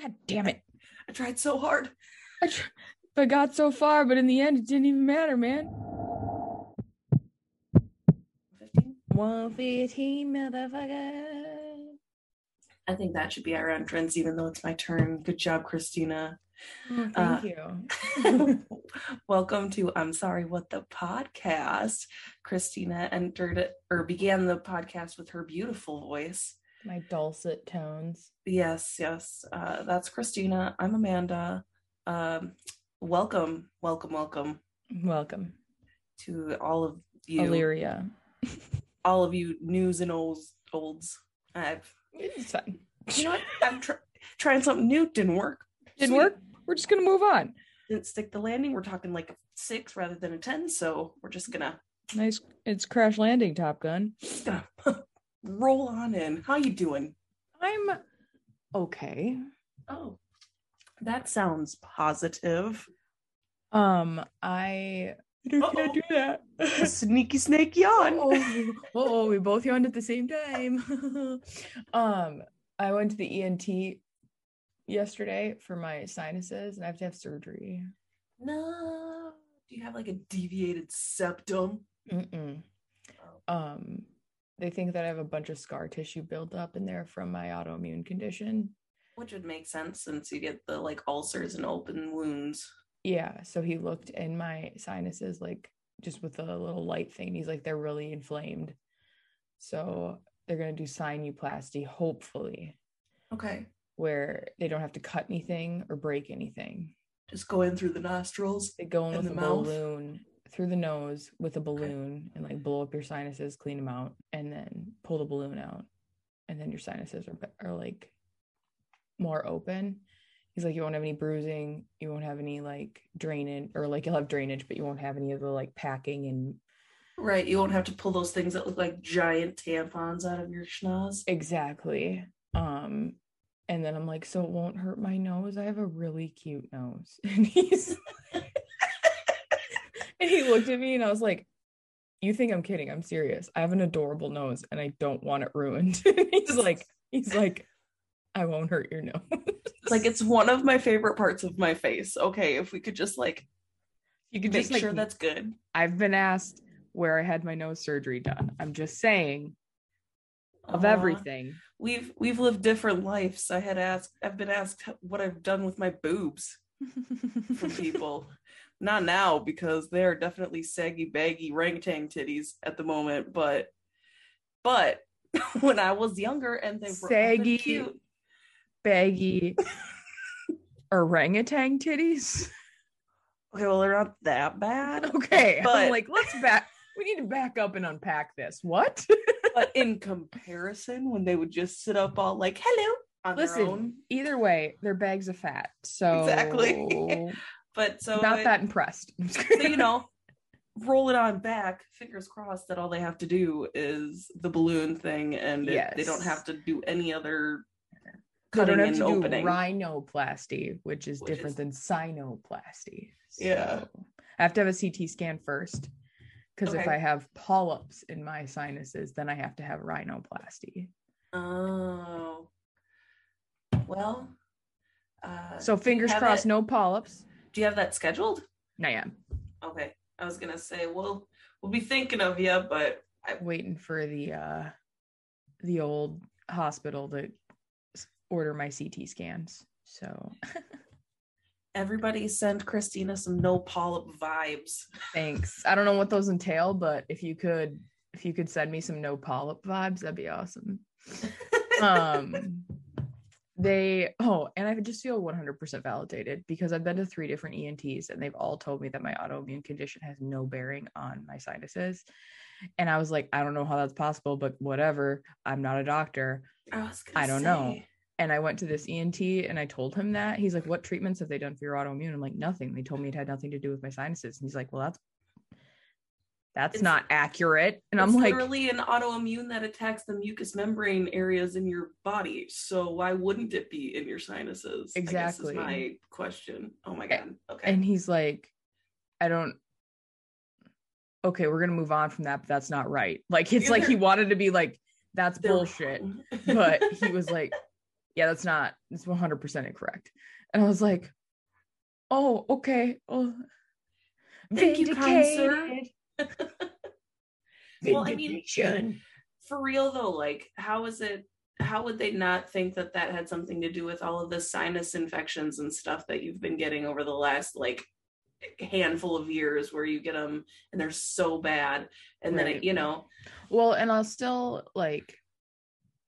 God damn it. I tried so hard. I, tr- I got so far, but in the end, it didn't even matter, man. 15? 115, motherfucker. I think that should be our entrance, even though it's my turn. Good job, Christina. Oh, thank Uh, you. Welcome to I'm Sorry What the Podcast. Christina entered or began the podcast with her beautiful voice. My dulcet tones. Yes, yes. Uh, that's Christina. I'm Amanda. Um, welcome, welcome, welcome Welcome, to all of you, Illyria. all of you news and olds. olds. I've, It's fine. you know what? I'm tr- trying something new. Didn't work. Didn't Sweet. work. We're just gonna move on. Didn't stick the landing. We're talking like a six rather than a ten. So we're just gonna Nice. It's crash landing, Top Gun. roll on in. How you doing? I'm okay. Oh, that sounds positive. Um, I Uh-oh. can't do that. Sneaky snake yawn. oh, oh, we both yawned at the same time. um, I went to the ENT yesterday for my sinuses, and I have to have surgery. No. Do you have like a deviated septum? Mm-mm. Um, they think that I have a bunch of scar tissue built up in there from my autoimmune condition. Which would make sense since you get the like ulcers and open wounds. Yeah, so he looked in my sinuses like just with a little light thing. He's like, they're really inflamed. So they're gonna do sinuplasty, hopefully, Okay. where they don't have to cut anything or break anything. Just go in through the nostrils. They go in In with the a mouth? balloon through the nose with a balloon and like blow up your sinuses, clean them out, and then pull the balloon out, and then your sinuses are are like more open. He's like, you won't have any bruising, you won't have any like drainage, or like you'll have drainage, but you won't have any of the like packing and Right. You won't have to pull those things that look like giant tampons out of your schnoz. exactly. Um, and then I'm like, so it won't hurt my nose. I have a really cute nose, and he's and he looked at me, and I was like, you think I'm kidding? I'm serious. I have an adorable nose, and I don't want it ruined. He's like, he's like, I won't hurt your nose. Like it's one of my favorite parts of my face. Okay, if we could just like you could make just like, sure that's good. I've been asked where I had my nose surgery done. I'm just saying of Aw. everything. We've we've lived different lives. I had asked I've been asked what I've done with my boobs from people. Not now because they are definitely saggy baggy orangutan titties at the moment, but but when I was younger and they were Saggy. cute. Baggy orangutan titties. Okay, well they're not that bad. Okay, But- I'm like, let's back. We need to back up and unpack this. What? But in comparison, when they would just sit up all like hello on their own. Listen, either way, they're bags of fat. So Exactly. But so not it- that impressed. so you know roll it on back fingers crossed that all they have to do is the balloon thing and it- they don't have to do any other cutting have and to do opening rhinoplasty, which is Which different is- than sinuplasty. Yeah. I have to have a CT scan first. Because if I have polyps in my sinuses, then I have to have rhinoplasty. oh well uh So fingers crossed, it- no polyps. Do you have that scheduled Not yet. okay i was gonna say we'll we'll be thinking of you but I'm waiting for the uh the old hospital to order my CT scans. So everybody send christina some no polyp vibes thanks. I don't know what those entail, but if you could if you could send me some no polyp vibes, that'd be awesome. um they oh and i just feel 100% validated because i've been to three different ents and they've all told me that my autoimmune condition has no bearing on my sinuses. And i was like i don't know how that's possible but whatever. I'm not a doctor. I, I don't know. and i went to this ent and i told him that. He's like what treatments have they done for your autoimmune? I'm like nothing. They told me it had nothing to do with my sinuses. And he's like well that's that's It's- not accurate and i'm like literally an autoimmune that attacks the mucous membrane areas in your body. So why wouldn't it be in your sinuses? Exactly. is my question. Oh my god. Okay. and he's like i don't okay we're gonna move on from that but that's not right like it's like he wanted to be like that's They're bullshit but he was like yeah, that's not, it's 100% incorrect. And I was like, oh, okay. Oh, Thank you, kind sir. Vindicated. Well, I mean- For real though, like how is it how would they not think that that had something to do with all of the sinus infections and stuff that you've been getting over the last like handful of years where you get them and they're so bad and then it, you know Well, and I'll still like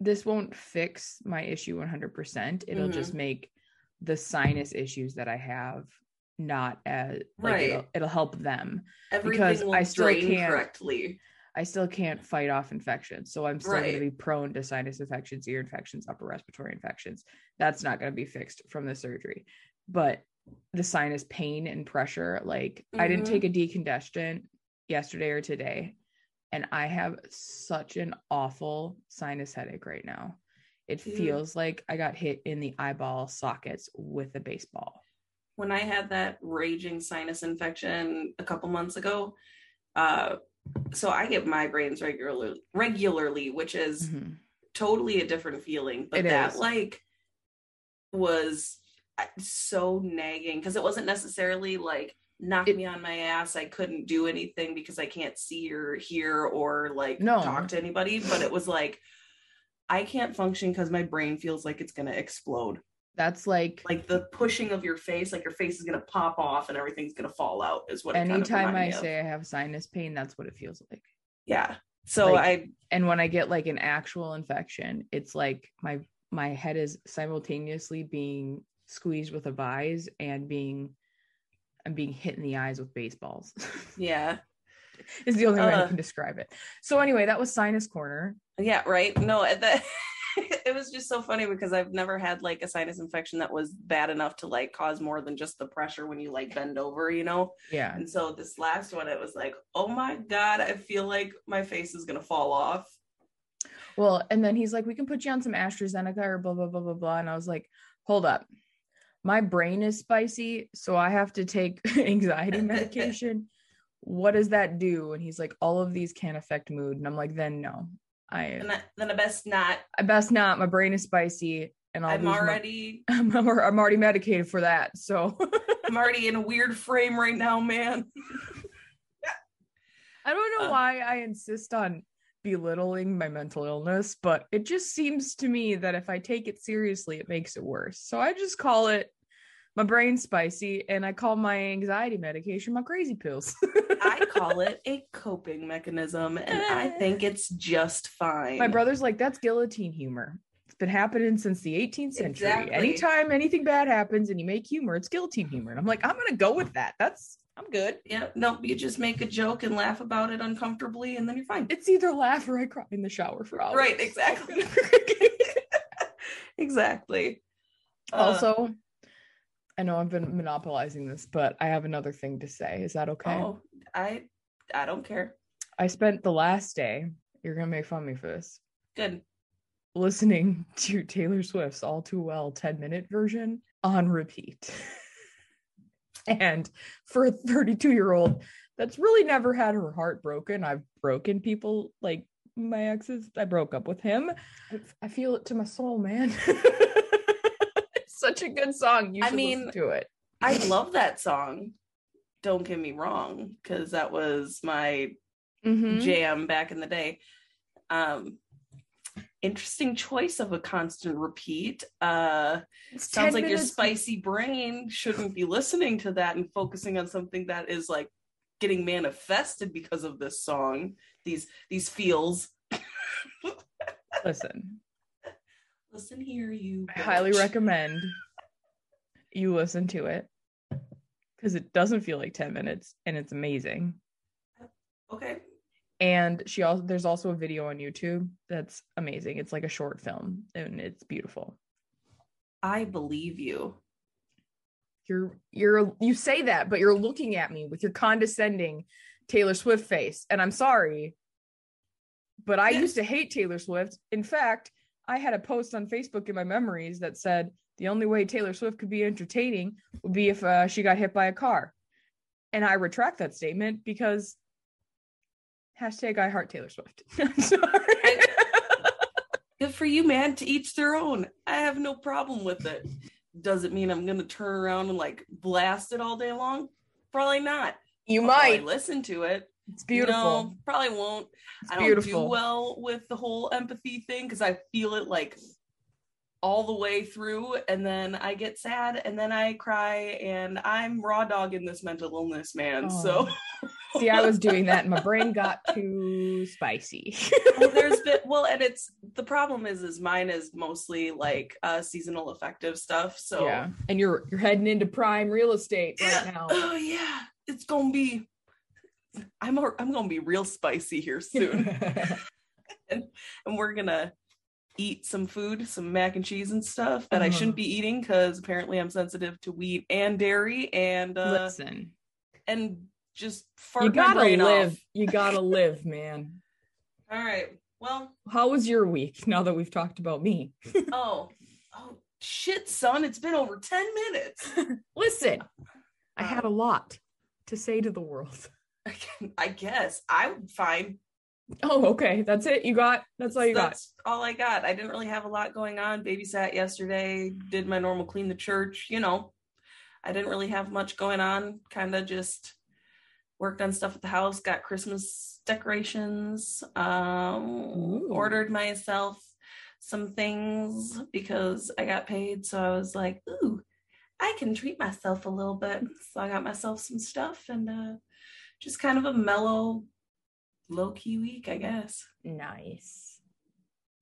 this won't fix my issue 100%. It'll Mhm. just make the sinus issues that I have not as like Right. it'll, it'll help them. everything will I still can't- correctly. I still can't fight off infections. So I'm still going to be prone to sinus infections, ear infections, upper respiratory infections. That's not going to be fixed from the surgery. But the sinus pain and pressure, like I didn't Mhm. take a decongestant yesterday or today, and I have such an awful sinus headache right now. It Dude. feels like I got hit in the eyeball sockets with a baseball. When I had that raging sinus infection a couple months ago, uh, so I get migraines regularly, regularly, which is Mhm. totally a different feeling. But It that is. like was uh, so nagging because it wasn't necessarily like knock me on my ass. I couldn't do anything because I can't see or hear or like No. talk to anybody. But it was like I can't function because my brain feels like it's gonna explode That's like, like the pushing of your face, like your face is gonna pop off and everything's gonna fall out, is what. It kind of anytime I say I have sinus pain, that's what it feels like. yeah. So Like- I, and when i get like an actual infection it's like my my head is simultaneously being squeezed with a vise and being i'm being hit in the eyes with baseballs yeah, is the only way i Uh. can describe it so anyway that was sinus corner yeah, right. No, that it was just so funny because I've never had like a sinus infection that was bad enough to like cause more than just the pressure when you like bend over, you know. yeah. And so this last one, it was like, oh my god, I feel like my face is gonna fall off. well and then he's like we can put you on some astrazeneca or blah blah blah blah blah. And i was like hold up. My brain is spicy so i have to take anxiety medication. What does that do? And he's like all of these can affect mood. And i'm like then no i And I, then I best not. I best not. My brain is spicy, and I'll I'm lose my- already, I'm, I'm already medicated for that. So I'm already in a weird frame right now, man. I don't know Uh. why I insist on belittling my mental illness, but it just seems to me that if I take it seriously, it makes it worse. So I just call it my brain spicy, and I call my anxiety medication my crazy pills. I call it a coping mechanism, and I think it's just fine. my brother's like, that's guillotine humor. It's been happening since the 18th century. Exactly. Anytime anything bad happens and you make humor, it's guillotine humor. And I'm like, I'm gonna go with that. That's I'm good. Yeah, no, you just make a joke and laugh about it uncomfortably, and then you're fine. It's either laugh or I cry in the shower for hours. Right, exactly. exactly. Uh, also, I know I've been monopolizing this, but I have another thing to say. Is that okay? oh, I, I don't care. I spent the last day. You're gonna make fun of me for this. Good. Listening to Taylor Swift's "All Too Well" 10 minute version on repeat. and for a 32 year old that's really never had her heart broken, I've broken people like my exes. I broke up with him. I, I feel it to my soul, man. such a good song. You I mean, listen to it. I love that song. Don't get me wrong, because that was my Mhm. jam back in the day. Um, interesting choice of a constant repeat. Uh, sounds 10 like your spicy brain shouldn't be listening to that and focusing on something that is like getting manifested because of this song. These these feels. Listen, Listen here, you. I highly recommend you listen to it because it doesn't feel like 10 minutes and it's amazing. Okay. And she also there's also a video on YouTube that's amazing. It's like a short film and it's beautiful. I believe you. You're you're you say that, but you're looking at me with your condescending Taylor Swift face. And I'm sorry, but I used to hate Taylor Swift. In fact, I had a post on Facebook in my memories that said the only way Taylor Swift could be entertaining would be if uh, she got hit by a car. And I retract that statement because hashtag I heart Taylor Swift. I'm sorry. good for you, man. To each their own. I have no problem with it. Does it mean I'm gonna turn around and like blast it all day long? Probably not. You I'll probably might. listen to it. It's beautiful. No, probably won't. It's I don't beautiful. do well with the whole empathy thing because I feel it like all the way through, and then I get sad, and then I cry, and I'm raw dogging this mental illness, man. So See, I was doing that and my brain got too spicy. well, there's been well, and it's the problem is is mine is mostly like uh seasonal affective stuff. So yeah. And you're you're heading into prime real estate right now. Oh yeah, it's gonna be. I'm a, I'm gonna be real spicy here soon. and we're gonna eat some food, some mac and cheese and stuff that I Uh-huh. shouldn't be eating because apparently I'm sensitive to wheat and dairy and uh Listen, and just fart you gotta live. off. You gotta live, man. All right. Well, How was your week now that we've talked about me? oh, oh shit, son, it's been over 10 minutes. Listen, I had a lot to say to the world. I guess I'm fine. Oh, okay. That's it. You got that's all you got. That's all I got. I didn't really have a lot going on. Babysat yesterday, did my normal clean the church, you know. I didn't really have much going on. Kind of just worked on stuff at the house, got Christmas decorations, um ordered myself some things because I got paid, so I was like, "Ooh, I can treat myself a little bit." So I got myself some stuff and uh just kind of a mellow low key week, I guess. Nice.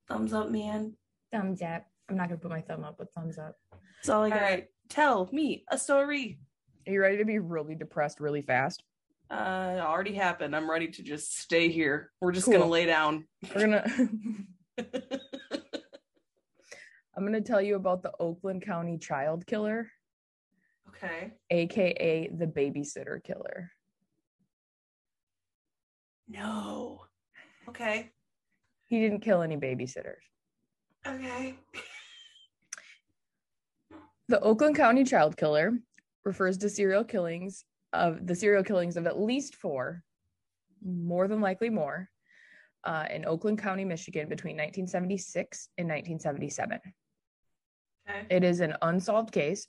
Thumbs up, man. Thumbs up. I'm not gonna put my thumb up, but thumbs up. That's all I got. right. Tell me a story. Are you ready to be really depressed really fast? Uh, it already happened. I'm ready to just stay here. We're just Cool. gonna lay down. We're gonna I'm gonna tell you about the Oakland County child killer, okay. aka the babysitter killer. No. Okay. He didn't kill any babysitters. Okay. The Oakland County child killer refers to serial killings of the serial killings of at least four, more than likely more, uh, in Oakland County, Michigan between 1976 and 1977. Okay. It is an unsolved case.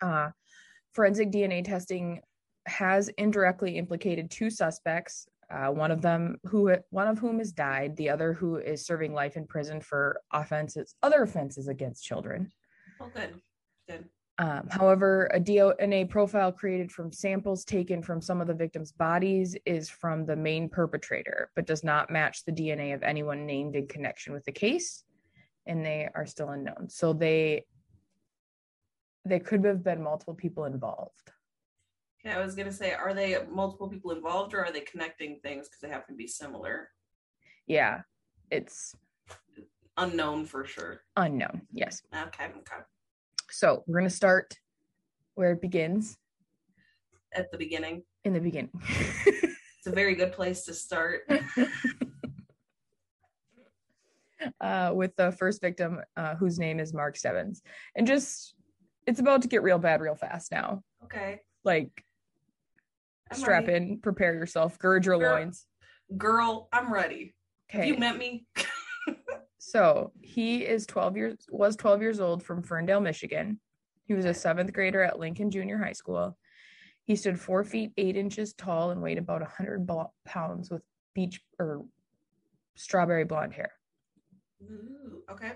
Uh, forensic DNA testing has indirectly implicated two suspects. Uh, one of them who one of whom has died, the other who is serving life in prison for offenses, other offenses against children. Well, good. Good. Um, however, a DNA profile created from samples taken from some of the victims' bodies is from the main perpetrator, but does not match the DNA of anyone named in connection with the case, and they are still unknown. So they they could have been multiple people involved. Okay, I was gonna say, are they multiple people involved or are they connecting things because they happen to be similar? Yeah, it's Unknown for sure. unknown. Yes. Okay. Okay. So we're gonna start where it begins At the beginning, in the beginning. it's a very good place to start. uh, with the first victim, uh, whose name is Mark Stebbins. And just, it's about to get real bad real fast now. Okay. Like, I'm strap ready. in, prepare yourself, gird your Girl. loins. Girl, I'm ready. Okay. You met me? So he is 12 years, was 12 years old from Ferndale, Michigan. He was a seventh grader at Lincoln Junior High School. He stood four feet eight inches tall and weighed about 100 bo- pounds with beach or strawberry blonde hair. Ooh, okay.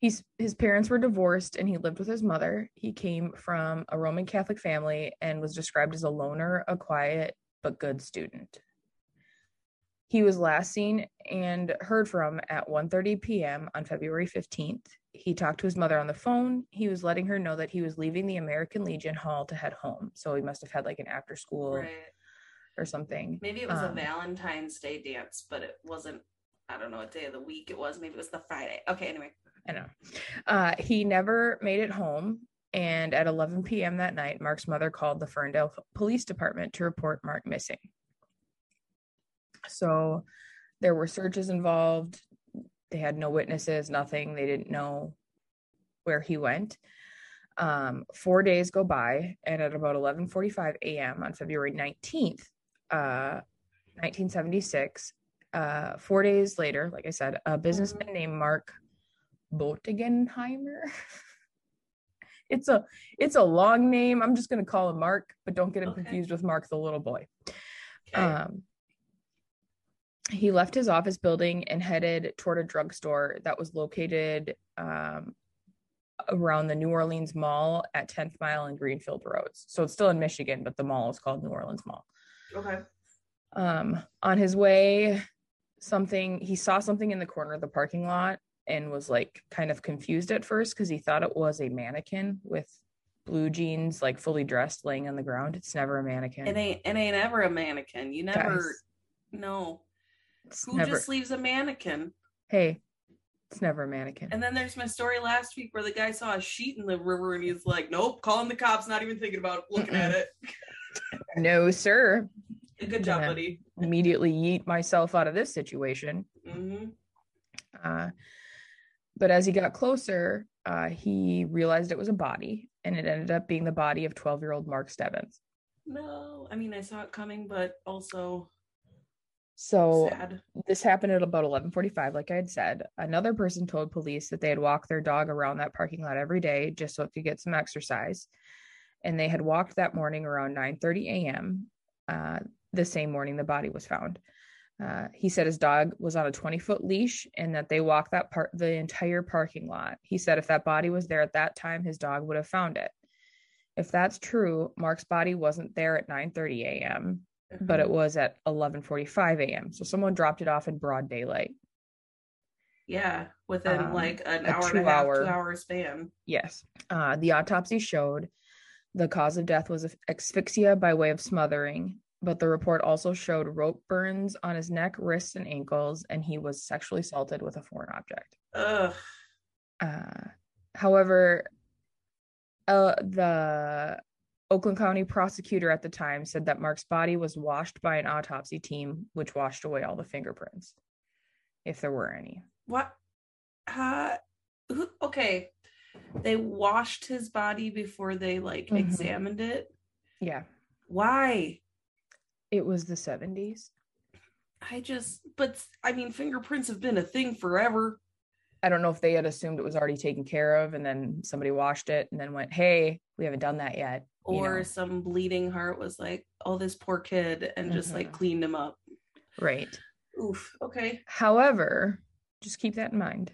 He's his parents were divorced and he lived with his mother. He came from a Roman Catholic family and was described as a loner, a quiet but good student. He was last seen and heard from at 1:30 p.m. on February 15th. He talked to his mother on the phone. He was letting her know that he was leaving the American Legion Hall to head home. So he must have had like an after school Right. or something. Maybe it was a Um, Valentine's Day dance, but it wasn't. I don't know what day of the week it was. Maybe it was the Friday. Okay. Anyway. I know. Uh, he never made it home. And at 11 p.m. that night, Mark's mother called the Ferndale Police Department to report Mark missing. So there were searches involved. They had no witnesses, nothing. They didn't know where he went. Um, four days go by, and at about 11:45 a.m. on February 19th, uh, 1976, Uh, four days later, like I said, a businessman named Mark Botigenheimer. it's a it's a long name. I'm just gonna call him Mark, but don't get him Okay. confused with Mark the little boy. Okay. Um, he left his office building and headed toward a drugstore that was located um, around the New Orleans Mall at 10th Mile and Greenfield Roads. So it's still in Michigan, but the mall is called New Orleans Mall. okay. Um, on his way, something he saw something in the corner of the parking lot and was like kind of confused at first because he thought it was a mannequin with blue jeans, like fully dressed, laying on the ground. It's never a mannequin. It ain't it ain't ever a mannequin. You never Guys, no. Who never. just leaves a mannequin? Hey, it's never a mannequin. And then there's my story last week where the guy saw a sheet in the river and he's like, Nope, calling the cops, not even thinking about looking at it. no, sir. Good job, buddy. Immediately yeet myself out of this situation. hmm Uh, but as he got closer, uh, he realized it was a body, and it ended up being the body of 12 year old Mark Stebbins. No, I mean I saw it coming, but also So sad. this happened at about 11:45 like I had said. Another person told police that they had walked their dog around that parking lot every day just so it could get some exercise. And they had walked that morning around 9:30 a.m. Uh, the same morning the body was found. Uh, he said his dog was on a 20 foot leash and that they walked that part the entire parking lot. He said if that body was there at that time, his dog would have found it. If that's true, Mark's body wasn't there at 9:30 a.m but it was at 11:45 a.m. So someone dropped it off in broad daylight. yeah, within um, like an hour and a half, hour- two hour span. Yes. Uh, the autopsy showed the cause of death was asphyxia by way of smothering, but the report also showed rope burns on his neck, wrists, and ankles, and he was sexually assaulted with a foreign object. Ugh. Uh, however, uh, the Oakland County prosecutor at the time said that Mark's body was washed by an autopsy team, which washed away all the fingerprints, if there were any. What? Uh, who, okay. They washed his body before they like Mhm. examined it. Yeah, Why? it was the 70s. I just, but I mean, fingerprints have been a thing forever. I don't know if they had assumed it was already taken care of and then somebody washed it and then went, hey, we haven't done that yet. you Or know. some bleeding heart was like, oh, this poor kid, and just like Mhm. cleaned him up. Right. Oof. Okay. However, just keep that in mind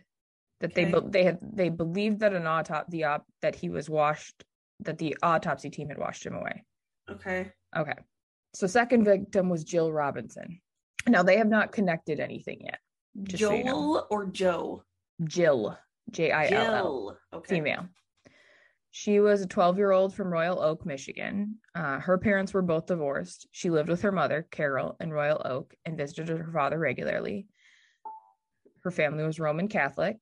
that they Okay. be- they had they believed that an autop the op that he was washed that the autopsy team had washed him away. Okay. Okay. So second victim was Jill Robinson. Now they have not connected anything yet. Just so Joel you know. or Joe? Jill, J I L L, Jill. Okay. female. She was a 12 year old from Royal Oak, Michigan. Uh, her parents were both divorced. She lived with her mother, Carol, in Royal Oak and visited her father regularly. Her family was Roman Catholic,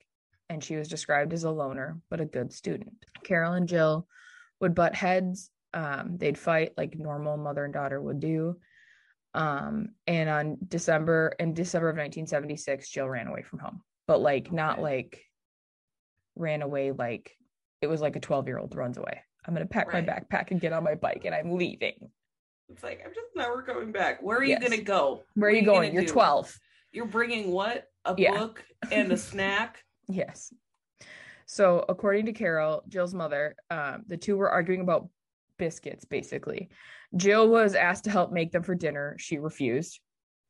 and she was described as a loner, but a good student. Carol and Jill would butt heads. Um, they'd fight like normal mother and daughter would do. Um, and on December, in December of 1976, Jill ran away from home, but like not like ran away like it was like a 12 year old runs away. I'm gonna pack Right. my backpack and get on my bike and I'm leaving. It's like I'm just never coming back. Where are Yes. you gonna go? Where are you going? gonna You're do? 12. You're bringing what? A Yeah. book and a snack. Yes. So, according to Carol, Jill's mother, um, the two were arguing about biscuits, basically. Jill was asked to help make them for dinner. She refused.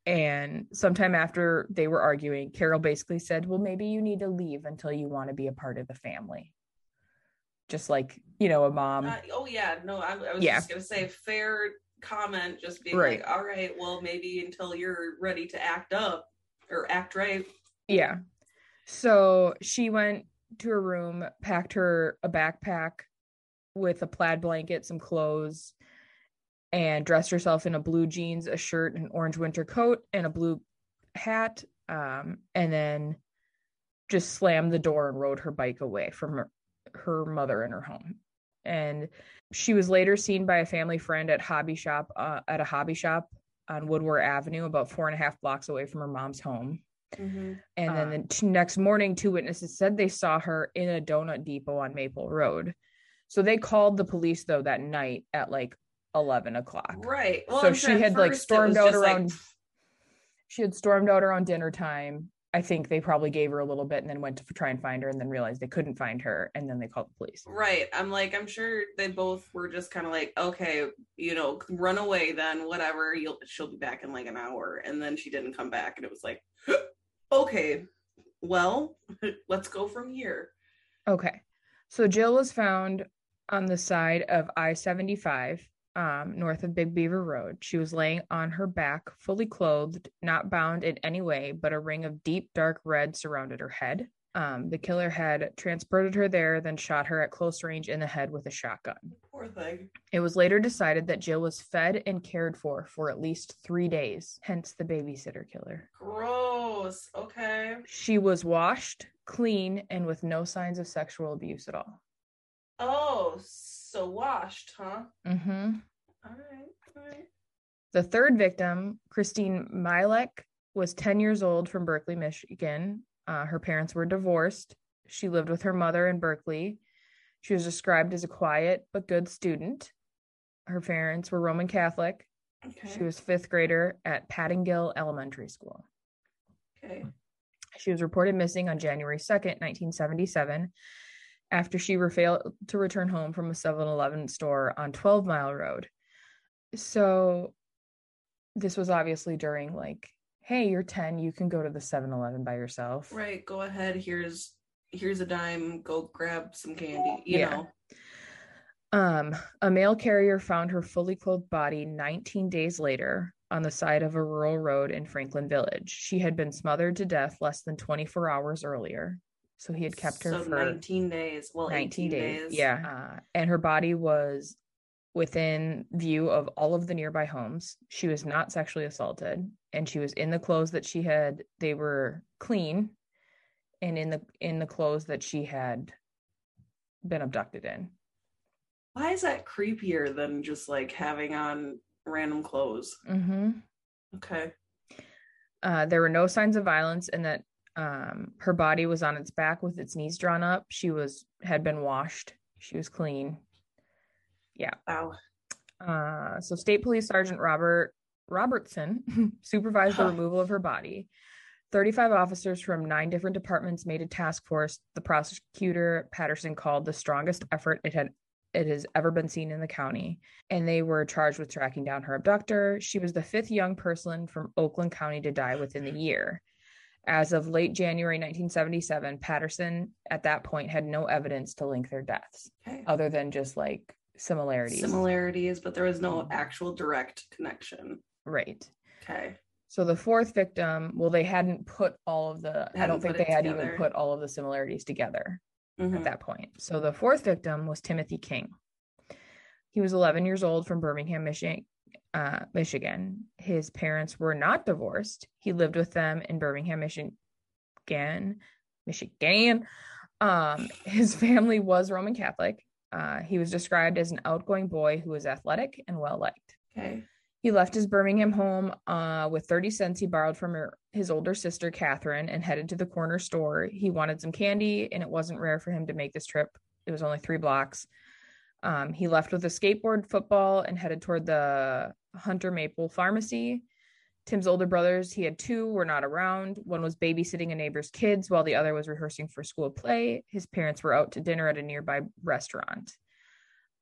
And sometime after they were arguing, Carol basically said, Well, maybe you need to leave until you want to be a part of the family. Just like, you know, a mom. Uh, oh yeah, no, I, I was Yeah. just gonna say fair comment. Just being Right. like, all right, well, maybe until you're ready to act up or act right. Yeah. So she went to her room, packed her a backpack with a plaid blanket, some clothes, and dressed herself in a blue jeans, a shirt, an orange winter coat, and a blue hat. Um, and then just slammed the door and rode her bike away from her, her mother and her home. And she was later seen by a family friend at hobby shop uh, at a hobby shop on Woodward Avenue, about four and a half blocks away from her mom's home. Mm-hmm. And then uh. the t- next morning, two witnesses said they saw her in a donut depot on Maple Road. So they called the police though that night at like eleven o'clock. Right. Well, so I'm she had like stormed out just like, around. She had stormed out around dinner time. I think they probably gave her a little bit and then went to try and find her and then realized they couldn't find her and then they called the police. Right. I'm like, I'm sure they both were just kind of like, okay, you know, run away then, whatever. You'll she'll be back in like an hour. And then she didn't come back, and it was like, okay, well, let's go from here. Okay. So Jill was found on the side of I 75, um, north of Big Beaver Road. She was laying on her back, fully clothed, not bound in any way, but a ring of deep dark red surrounded her head. Um, the killer had transported her there, then shot her at close range in the head with a shotgun. Poor thing. It was later decided that Jill was fed and cared for for at least three days, hence the babysitter killer. Gross. Okay. She was washed, clean, and with no signs of sexual abuse at all. Oh, so washed, huh? Mm-hmm. All right. All right. The third victim, Kristine Milek, was 10 years old from Berkley, Michigan. Uh, her parents were divorced. She lived with her mother in Berkley. She was described as a quiet but good student. Her parents were Roman Catholic. Okay. She was fifth grader at Paddingill Elementary School. okay. She was reported missing on January 2nd, 1977, after she failed to return home from a 7 Eleven store on 12 Mile Road. So, this was obviously during like, hey, you're 10, you can go to the 7 Eleven by yourself. Right. Go ahead. Here's here's a dime. Go grab some candy. You Yeah. know. Um, a mail carrier found her fully clothed body 19 days later on the side of a rural road in Franklin Village. She had been smothered to death less than 24 hours earlier. So he had kept her so for 19 days. Well, 19 18 days. days. Yeah. Uh, and her body was within view of all of the nearby homes. She was not sexually assaulted and she was in the clothes that she had they were clean and in the in the clothes that she had been abducted in. Why is that creepier than just like having on random clothes? Mhm. Okay. Uh, there were no signs of violence and that um, her body was on its back with its knees drawn up. She was had been washed. She was clean. Wow. Uh, so State Police Sergeant Robert Robertson supervised the removal of her body. 35 officers from nine different departments made a task force. The prosecutor Patterson called the strongest effort it had it has ever been seen in the county, and they were charged with tracking down her abductor. She was the fifth young person from Oakland County to die within the year. As of late January 1977, Patterson at that point had no evidence to link their deaths Okay. other than just like similarities. Similarities, but there was no actual direct connection. right. Okay. So the fourth victim, well, they hadn't put all of the, I don't think they had even put all of the similarities together at Mhm. that point. So the fourth victim was Timothy King. He was 11 years old from Birmingham, Michigan. Uh, Michigan. His parents were not divorced. He lived with them in Birmingham, Michigan. Michigan. Um, his family was Roman Catholic. Uh, he was described as an outgoing boy who was athletic and well liked. Okay. He left his Birmingham home uh, with 30 cents he borrowed from her, his older sister, Catherine, and headed to the corner store. He wanted some candy, and it wasn't rare for him to make this trip. It was only three blocks. Um, he left with a skateboard, football, and headed toward the Hunter Maple Pharmacy. Tim's older brothers, he had two, were not around. One was babysitting a neighbor's kids while the other was rehearsing for school play. His parents were out to dinner at a nearby restaurant.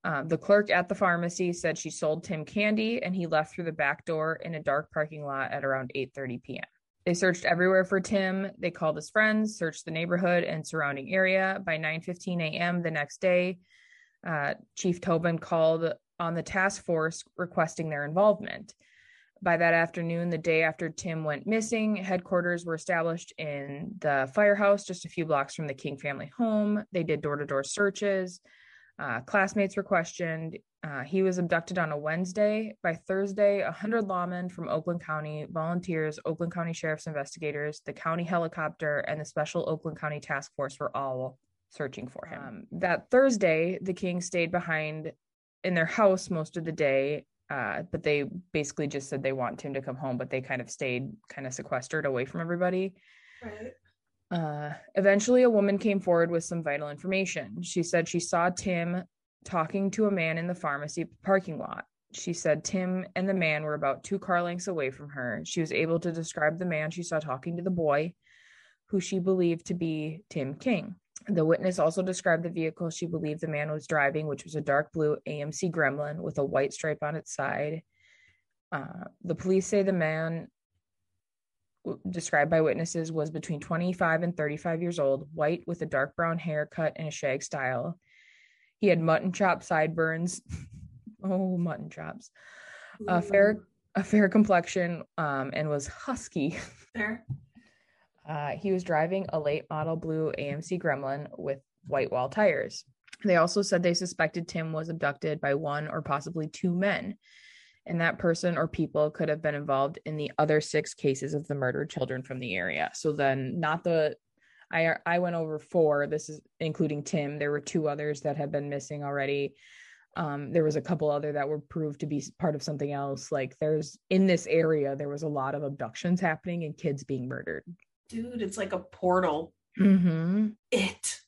Um, the clerk at the pharmacy said she sold Tim candy, and he left through the back door in a dark parking lot at around 8:30 p.m. They searched everywhere for Tim. They called his friends, searched the neighborhood and surrounding area. By 9:15 a.m. the next day, uh, Chief Tobin called on the task force requesting their involvement. By that afternoon, the day after Tim went missing, headquarters were established in the firehouse just a few blocks from the King family home. They did door to door searches. Uh, classmates were questioned. Uh, he was abducted on a Wednesday. By Thursday, 100 lawmen from Oakland County, volunteers, Oakland County Sheriff's investigators, the county helicopter, and the Special Oakland County Task Force were all searching for him. Um, that Thursday, the King stayed behind in their house most of the day, uh, but they basically just said they want Tim to come home, but they kind of stayed kind of sequestered away from everybody. Right. Uh, eventually, a woman came forward with some vital information. She said she saw Tim talking to a man in the pharmacy parking lot. she said Tim and the man were about two car lengths away from her. She was able to describe the man she saw talking to the boy, who she believed to be Tim King. The witness also described the vehicle she believed the man was driving, which was a dark blue AMC Gremlin with a white stripe on its side. Uh, the police say the man described by witnesses was between 25 and 35 years old, white with a dark brown haircut and a shag style. He had mutton chop sideburns. oh, mutton chops. A fair a fair complexion um, and was husky. Fair. Uh, he was driving a late model blue AMC Gremlin with white wall tires. They also said they suspected Tim was abducted by one or possibly two men, and that person or people could have been involved in the other six cases of the murdered children from the area. So then, not the I I went over four. This is including Tim. There were two others that had been missing already. Um, there was a couple other that were proved to be part of something else. Like there's in this area, there was a lot of abductions happening and kids being murdered. Dude, it's like a portal. Mm-hmm. It.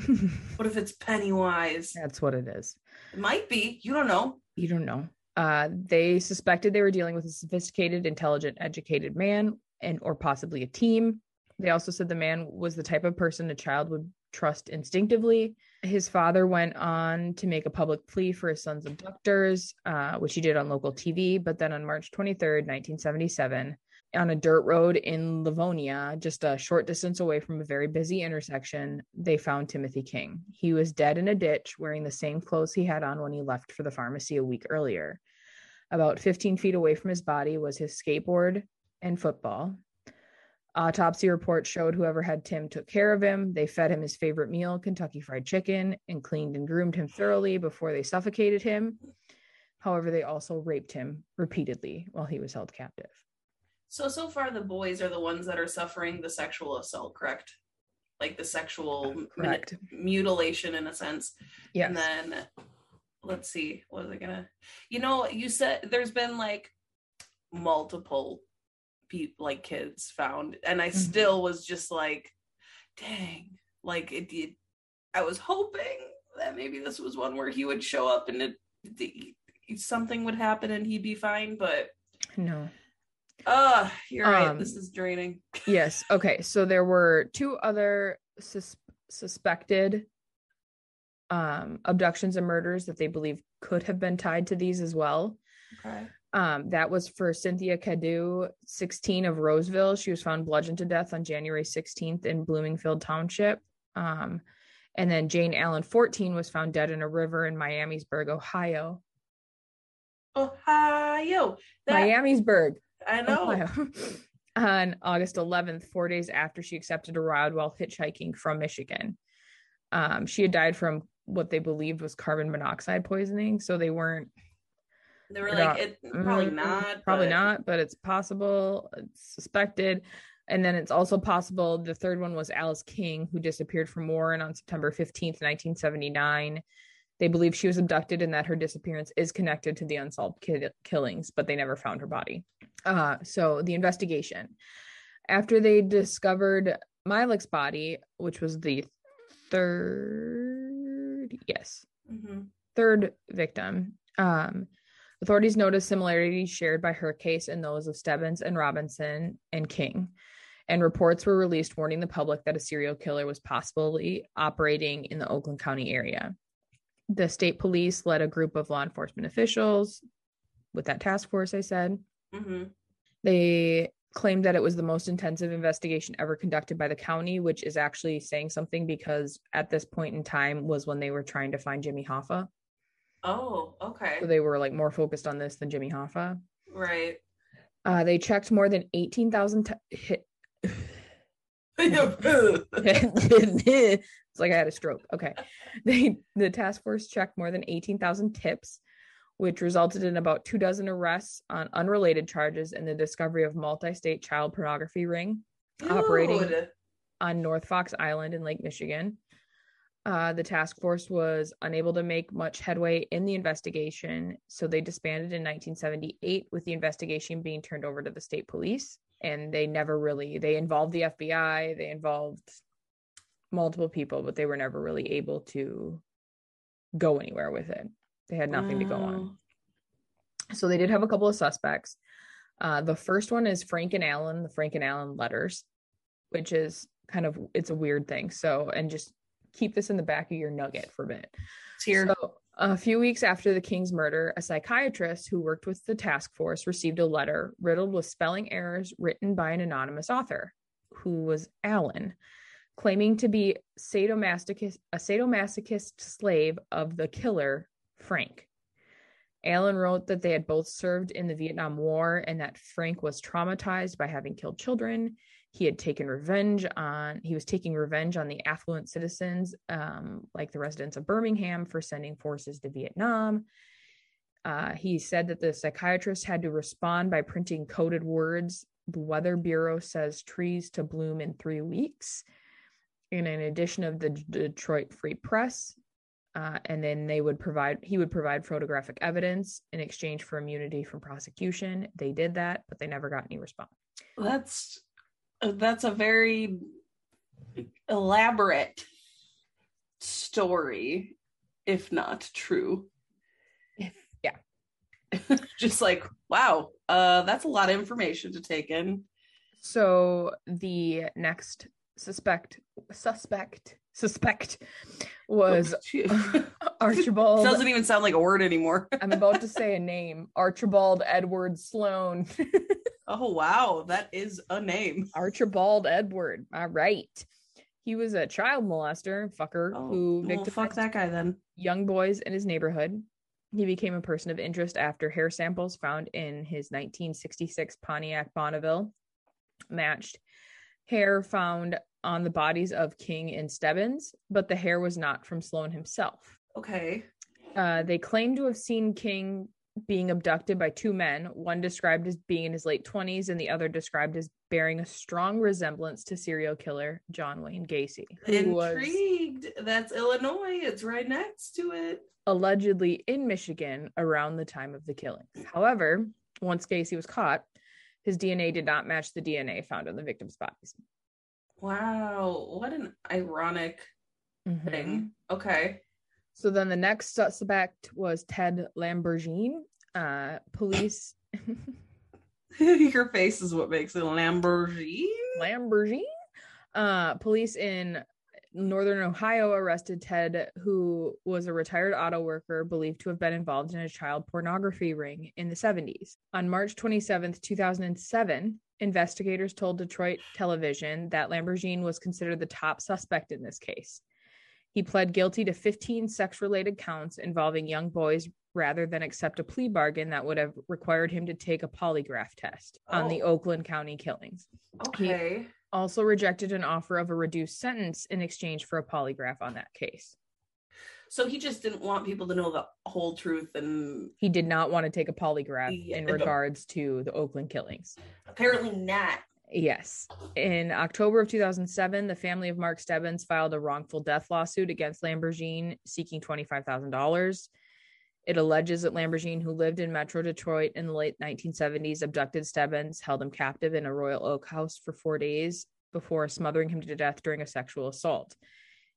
What if it's Pennywise? That's what it is. It might be. You don't know. You don't know. Uh, they suspected they were dealing with a sophisticated, intelligent, educated man, and or possibly a team. They also said the man was the type of person a child would trust instinctively. His father went on to make a public plea for his son's abductors, uh, which he did on local TV. But then on March 23rd, 1977, on a dirt road in Livonia, just a short distance away from a very busy intersection, they found Timothy King. He was dead in a ditch, wearing the same clothes he had on when he left for the pharmacy a week earlier. About 15 feet away from his body was his skateboard and football. Autopsy report showed whoever had Tim took care of him. They fed him his favorite meal, Kentucky Fried Chicken, and cleaned and groomed him thoroughly before they suffocated him. However, they also raped him repeatedly while he was held captive. So so far the boys are the ones that are suffering the sexual assault, correct? Like the sexual Correct. mutilation in a sense. Yeah. And then let's see, what was I gonna you know, you said there's been like multiple people like kids found, and I Mhm. still was just like, dang, like it did I was hoping that maybe this was one where he would show up and it, the, something would happen and he'd be fine, but no. Uh you're right, Um, this is draining. Yes. Okay. So there were two other sus- suspected um, abductions and murders that they believe could have been tied to these as well. Okay. Um, that was for Cynthia Cadieux, 16 of Roseville. She was found bludgeoned to death on January 16th in Bloomingfield Township. Um, and then Jane Allan, 14, was found dead in a river in Miamisburg, Ohio. Ohio. That, Miamisburg, I know. Ohio. on August 11th, four days after she accepted a ride while hitchhiking from Michigan. Um, she had died from what they believed was carbon monoxide poisoning. So they weren't They were like, it probably Mm, not. probably but- not, but it's possible. It's suspected. And then it's also possible the third one was Alice King, who disappeared from Warren on September 15th, 1979. They believe she was abducted and that her disappearance is connected to the unsolved kid- killings, but they never found her body. Uh, so the investigation. After they discovered Milik's body, which was the third, yes, Mhm. third victim. Um, authorities noticed similarities shared by her case and those of Stebbins and Robinson and King. And reports were released warning the public that a serial killer was possibly operating in the Oakland County area. The state police led a group of law enforcement officials with that task force, I said. Mhm. They claimed that it was the most intensive investigation ever conducted by the county, which is actually saying something because at this point in time was when they were trying to find Jimmy Hoffa. Oh, okay. So they were like more focused on this than Jimmy Hoffa. Right. Uh, they checked more than 18,000 t- hit. it's like I had a stroke. Okay. They the task force checked more than 18,000 tips, which resulted in about two dozen arrests on unrelated charges and the discovery of multi-state child pornography ring operating on North Fox Island in Lake Michigan. Uh, the task force was unable to make much headway in the investigation, so they disbanded in 1978 with the investigation being turned over to the state police. And they never really they involved the FBI, they involved multiple people, but they were never really able to go anywhere with it. They had nothing to go on. So they did have a couple of suspects. Uh, the first one is Frank and Allen, the Frank and Allen letters, which is kind of it's a weird thing. So and just keep this in the back of your nugget for a bit. Here. So, a few weeks after the King's murder, a psychiatrist who worked with the task force received a letter riddled with spelling errors written by an anonymous author, who was Allen, claiming to be sadomasochist, a sadomasochist slave of the killer, Frank. Allen wrote that they had both served in the Vietnam War and that Frank was traumatized by having killed children. He had taken revenge on, he was taking revenge on the affluent citizens, um, like the residents of Birmingham, for sending forces to Vietnam. Uh, he said that the psychiatrist had to respond by printing coded words. The Weather Bureau says trees to bloom in three weeks. In an edition of the Detroit Free Press, uh, and then they would provide he would provide photographic evidence in exchange for immunity from prosecution they did that but they never got any response That's that's a very elaborate story, if not true. if yeah Just like, wow, uh, that's a lot of information to take in. so the next suspect suspect suspect oh, was archibald doesn't even sound like a word anymore. i'm about to say a name archibald edward sloan oh wow, that is a name. archibald edward all right he was a child molester fucker Oh, who well, victimized that guy then. young boys in his neighborhood. He became a person of interest after hair samples found in his 1966 Pontiac Bonneville matched hair found on the bodies of King and Stebbins, but the hair was not from Sloan himself. Okay. Uh, they claim to have seen King being abducted by two men, one described as being in his late 20s and the other described as bearing a strong resemblance to serial killer John Wayne Gacy, Intrigued. That's Illinois. It's right next to it. allegedly in Michigan around the time of the killings. However, once Gacy was caught, his DNA did not match the DNA found on the victims' bodies. Wow, what an ironic Mhm. thing. Okay. So then the next suspect was Ted Lamborghini. Uh, police Your face is what makes it Lamborghini. Lamborghini. Uh, police in northern Ohio arrested Ted, who was a retired auto worker believed to have been involved in a child pornography ring in the 70s. On March 27th, 2007, investigators told Detroit television that Lamborghini was considered the top suspect in this case. He pled guilty to 15 sex related counts involving young boys rather than accept a plea bargain that would have required him to take a polygraph test on the Oh. Oakland County killings Okay. also rejected an offer of a reduced sentence in exchange for a polygraph on that case. So he just didn't want people to know the whole truth, and He did not want to take a polygraph Yeah, in regards to the Oakland killings. apparently not. Yes. In October of 2007, the family of Mark Stebbins filed a wrongful death lawsuit against Lamborghini seeking $25,000. It alleges that Lamborghini, who lived in Metro Detroit in the late 1970s, abducted Stebbins, held him captive in a Royal Oak house for four days before smothering him to death during a sexual assault.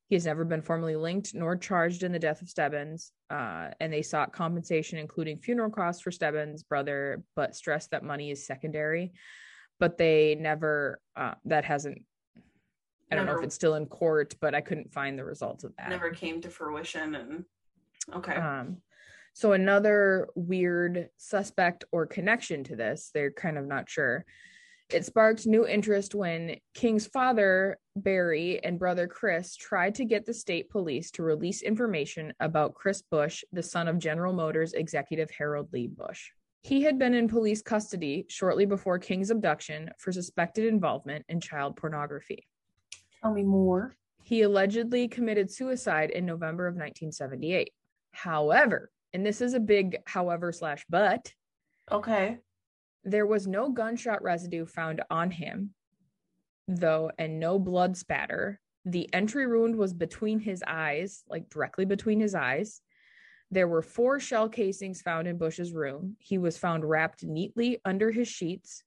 He has never been formally linked nor charged in the death of Stebbins, uh, and they sought compensation, including funeral costs for Stebbins' brother, but stressed that money is secondary. But they never, uh, that hasn't, I don't know if it's still in court, but I couldn't find the results of that. Never came to fruition, and okay. Um, so another weird suspect or connection to this, they're kind of not sure. It sparked new interest when King's father, Barry, and brother Chris tried to get the state police to release information about Chris Busch, the son of General Motors executive Harold Lee Busch. He had been in police custody shortly before King's abduction for suspected involvement in child pornography. Tell me more. He allegedly committed suicide in November of 1978. However, and this is a big however slash but, Okay. there was no gunshot residue found on him, though, and no blood spatter. The entry wound was between his eyes, like directly between his eyes. There were four shell casings found in Busch's room. He was found wrapped neatly under his sheets.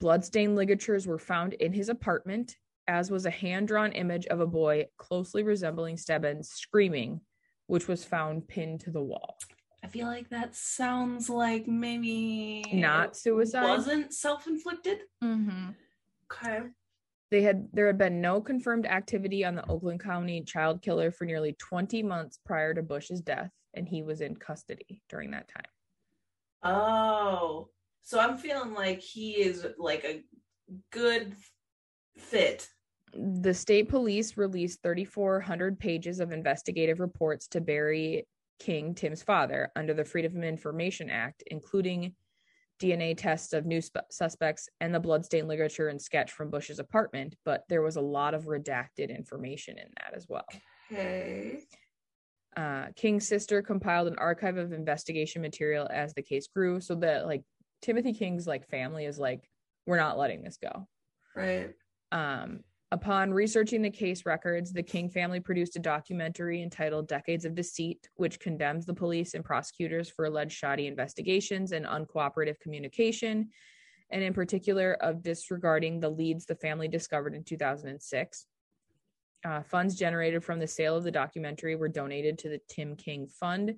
Bloodstained ligatures were found in his apartment, as was a hand drawn image of a boy closely resembling Stebbins screaming, which was found pinned to the wall. I feel like that sounds like maybe Not it suicide? Wasn't self-inflicted. Mm-hmm. Okay. They had there had been no confirmed activity on the Oakland County child killer for nearly 20 months prior to Busch's death, and he was in custody during that time. Oh, so I'm feeling like he is like a good fit. The state police released 3,400 pages of investigative reports to Barry King, Tim's father, under the Freedom of Information Act, including DNA tests of new sp- suspects and the bloodstain literature and sketch from Busch's apartment. But there was a lot of redacted information in that as well. Okay. uh, King's sister compiled an archive of investigation material as the case grew, so that like Timothy King's like family is like, we're not letting this go. Right. Um, upon researching the case records, the King family produced a documentary entitled Decades of Deceit, which condemns the police and prosecutors for alleged shoddy investigations and uncooperative communication, and in particular of disregarding the leads the family discovered in 2006. Uh, funds generated from the sale of the documentary were donated to the Tim King Fund,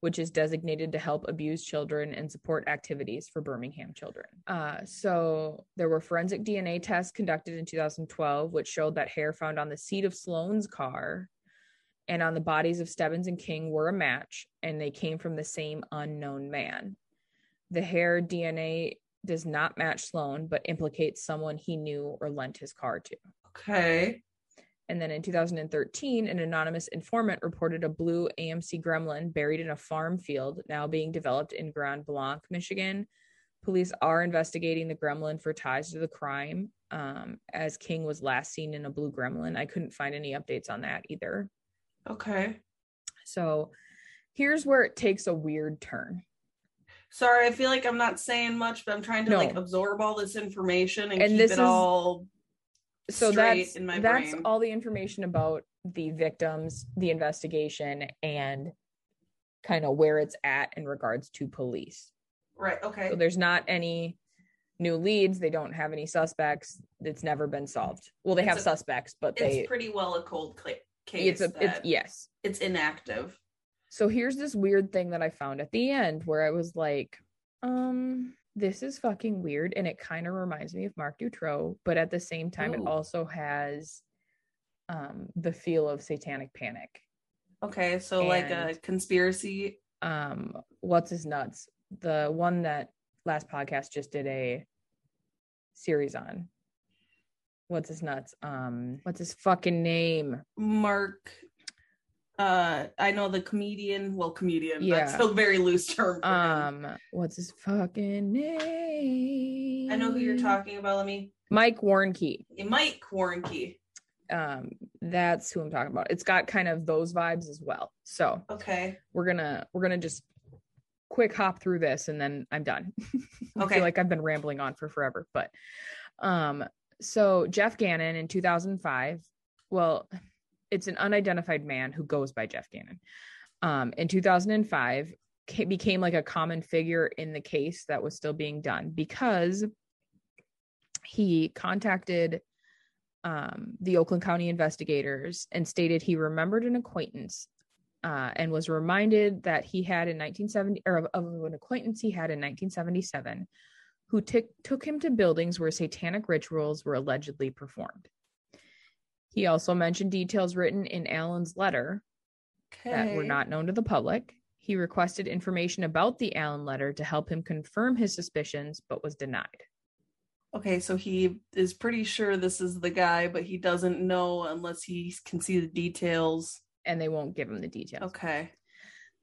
which is designated to help abused children and support activities for Birmingham children. Uh, so there were forensic DNA tests conducted in 2012, which showed that hair found on the seat of Sloan's car and on the bodies of Stebbins and King were a match, and they came from the same unknown man. The hair DNA does not match Sloan, but implicates someone he knew or lent his car to. Okay. And then in 2013, an anonymous informant reported a blue AMC gremlin buried in a farm field now being developed in Grand Blanc, Michigan. Police are investigating the gremlin for ties to the crime, um, as King was last seen in a blue gremlin. I couldn't find any updates on that either. Okay. So here's where it takes a weird turn. Sorry, I feel like I'm not saying much, but I'm trying to No. like absorb all this information and, And keep this it is- all so that's in my that's brain. all the information about the victims the investigation and kind of where it's at in regards to police right. Okay. so there's not any new leads they don't have any suspects it's never been solved well they It's have a- suspects but they it's pretty well a cold cl- case. it's a it's yes it's inactive. so here's this weird thing that i found at the end where i was like um this is fucking weird and it kind of reminds me of marc dutroux but at the same time it also has um the feel of satanic panic. Okay, so like a conspiracy. um what's his nuts? The one that last podcast just did a series on. What's his nuts? Um what's his fucking name? Mark. Uh, I know the comedian. Well, comedian. Yeah. That's a very loose term. For him. um what's his fucking name I know who you're talking about. Let me. mike warnke Mike Warnke. um that's who i'm talking about it's got kind of those vibes as well so Okay. we're gonna we're gonna just quick hop through this and then i'm done i Okay. feel like i've been rambling on for forever but um so jeff gannon in 2005 well it's an unidentified man who goes by jeff gannon um in 2005 ca- became like a common figure in the case that was still being done because he contacted um, the Oakland County investigators and stated he remembered an acquaintance uh, and was reminded that he had in 1970 or of, of an acquaintance he had in 1977 who took took him to buildings where satanic rituals were allegedly performed. He also mentioned details written in Allen's letter Okay. that were not known to the public. He requested information about the Allen letter to help him confirm his suspicions, but was denied. Okay, so he is pretty sure this is the guy, but he doesn't know unless he can see the details. And they won't give him the details. Okay.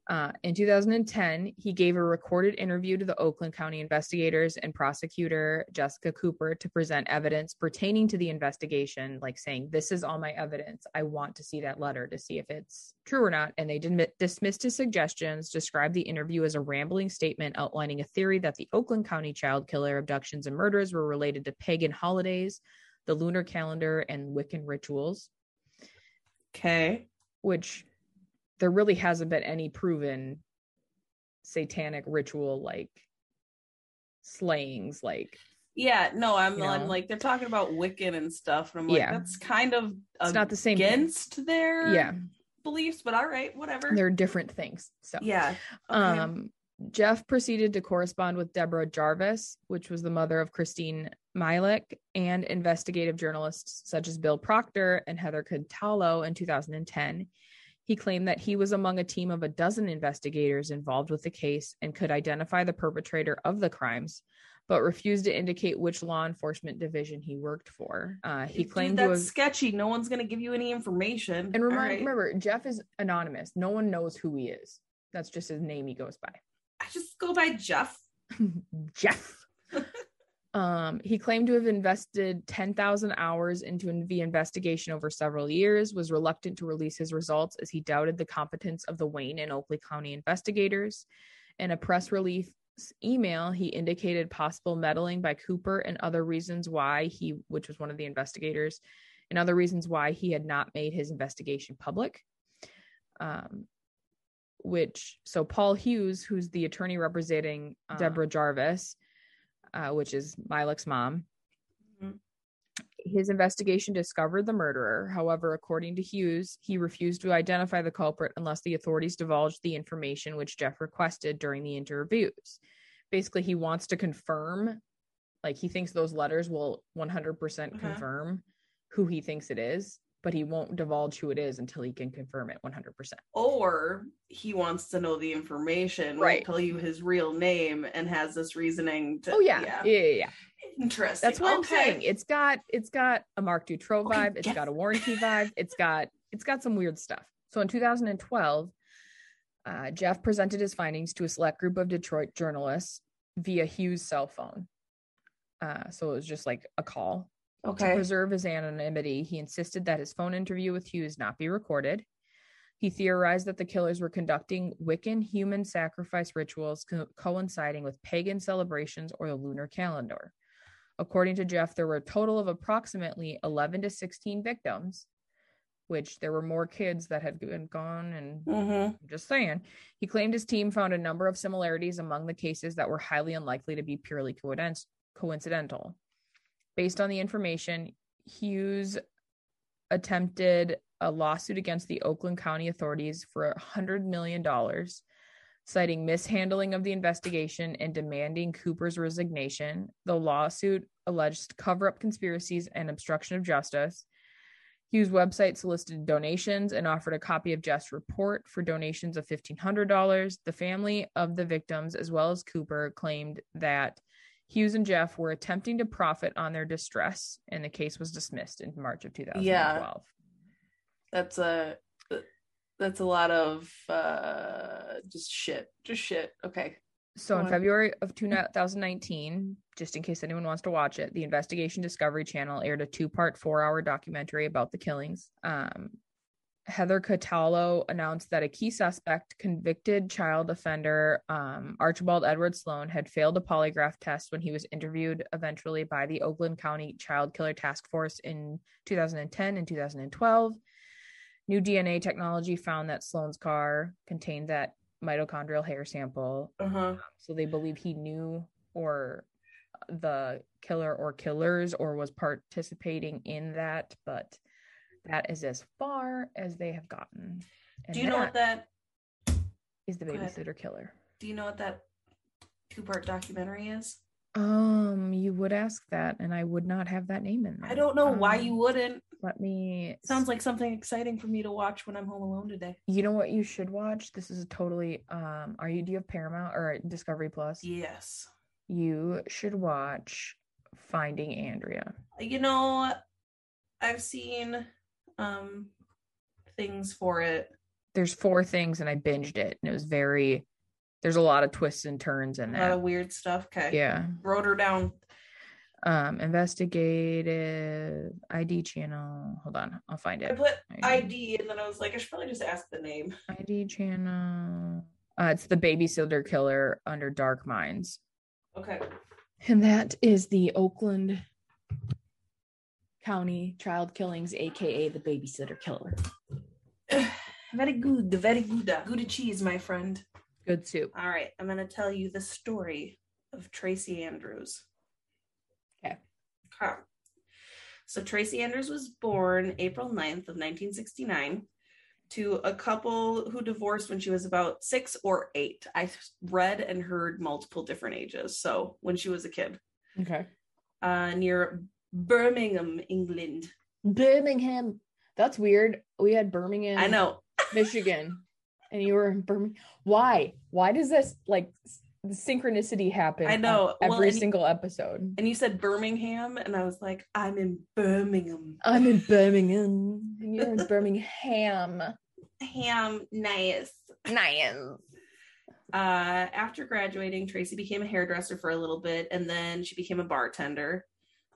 Uh, in 2010, he gave a recorded interview to the Oakland County investigators and prosecutor Jessica Cooper to present evidence pertaining to the investigation, like saying, This is all my evidence. I want to see that letter to see if it's true or not. And they dismi- dismissed his suggestions, described the interview as a rambling statement outlining a theory that the Oakland County child killer abductions and murders were related to pagan holidays, the lunar calendar, and Wiccan rituals Okay. which there really hasn't been any proven satanic ritual like slayings like Yeah, no, I'm I'm know? like they're talking about Wiccan and stuff, and I'm like, Yeah. that's kind of it's not the same thing. against their yeah beliefs, but all right, whatever. They're different things. So yeah. Okay. Um, Jeff proceeded to correspond with Deborah Jarvis, which was the mother of Kristine Mihelich, and investigative journalists such as Bill Proctor and Heather Cataldo in 2010. He claimed that he was among a team of a dozen investigators involved with the case and could identify the perpetrator of the crimes, but refused to indicate which law enforcement division he worked for. Uh, he Dude, claimed that's to have. sketchy. No one's gonna give you any information. And remind, right. remember, Jeff is anonymous. No one knows who he is. That's just his name he goes by. I just go by Jeff. Jeff. um, he claimed to have invested 10,000 hours into the investigation over several years, was reluctant to release his results as he doubted the competence of the Wayne and Oakland County investigators. In a press release email, he indicated possible meddling by Cooper and other reasons why he, which was one of the investigators, and other reasons why he had not made his investigation public. Um, which so Paul Hughes, who's the attorney representing Uh. Deborah Jarvis, uh, which is Mihelich's mom, Mhm. his investigation discovered the murderer. However, according to Hughes, he refused to identify the culprit unless the authorities divulged the information which Jeff requested during the interviews. Basically, he wants to confirm, like he thinks those letters will 100% Uh-huh. confirm who he thinks it is, but he won't divulge who it is until he can confirm it 100%. Or he wants to know the information, Right. tell you his real name, and has this reasoning to. Oh yeah, yeah, yeah. yeah. Interesting. That's what I'm saying. It's got it's got a Marc Dutroux Okay, vibe. It's yes. got a Warnke vibe. It's got it's got some weird stuff. So in 2012, uh, Jeff presented his findings to a select group of Detroit journalists via Hughes' cell phone. Uh, so it was just like a call. To preserve his anonymity, he insisted that his phone interview with Hughes not be recorded. He theorized that the killers were conducting Wiccan human sacrifice rituals co- coinciding with pagan celebrations or the lunar calendar. According to Jeff, there were a total of approximately 11 to 16 victims, which there were more kids that had been gone and Mm-hmm. Just saying. He claimed his team found a number of similarities among the cases that were highly unlikely to be purely coinc- coincidental. Based on the information, Hughes attempted a lawsuit against the Oakland County authorities for $100 million, citing mishandling of the investigation and demanding Cooper's resignation. The lawsuit alleged cover up conspiracies and obstruction of justice. Hughes' website solicited donations and offered a copy of Jeff's report for donations of $1,500. The family of the victims, as well as Cooper, claimed that Hughes and Jeff were attempting to profit on their distress, and the case was dismissed in March of 2012. Yeah. That's a that's a lot of uh just shit. Just shit. Okay. So in. February of 2019, just in case anyone wants to watch it, the Investigation Discovery Channel aired a two-part, four-hour documentary about the killings. Um, Heather Cataldo announced that a key suspect, convicted child offender um, Archibald Edward Sloan, had failed a polygraph test when he was interviewed eventually by the Oakland County Child Killer Task Force in 2010 and 2012. New DNA technology found that Sloan's car contained that mitochondrial hair sample Uh-huh. so they believe he knew or the killer or killers or was participating in that but that is as far as they have gotten and Do you know what that is the babysitter killer do you know what that two-part documentary is? um you would ask that and i would not have that name in there I don't know why Um, you wouldn't. let me Sounds like something exciting for me to watch when I'm home alone today. you know what you should watch this is a totally um are you do you have paramount or discovery plus Yes. you should watch finding andrea You know, I've seen um things for it. there's four things and I binged it and it was very there's a lot of twists and turns in A lot that. of weird stuff. Okay. Yeah. Wrote her down. Um investigative ID channel. Hold on, I'll find it. I put ID. ID and then I was like, I should probably just ask the name. ID channel. Uh, it's the babysitter killer under Dark Minds. Okay. And that is the Oakland County Child Killings, aka the babysitter killer. very good. Very good. Good cheese, my friend. Good soup. All right. I'm going to tell you the story of Tracy Andrews. Okay. Okay. So Tracy Andrews was born April 9th of 1969. to a couple who divorced when she was about six or eight. I read and heard multiple different ages. So when she was a kid, Okay. uh, near Birmingham, England. Birmingham. That's weird. We had Birmingham. I know. Michigan, and you were in Birmingham. Why? Why does this like synchronicity happen? I know. Well, every you- single episode. And you said Birmingham, and I was like, I'm in Birmingham. I'm in Birmingham, and you're in Birmingham. Ham, nice. Nice. Uh, after graduating, Tracy became a hairdresser for a little bit, and then she became a bartender.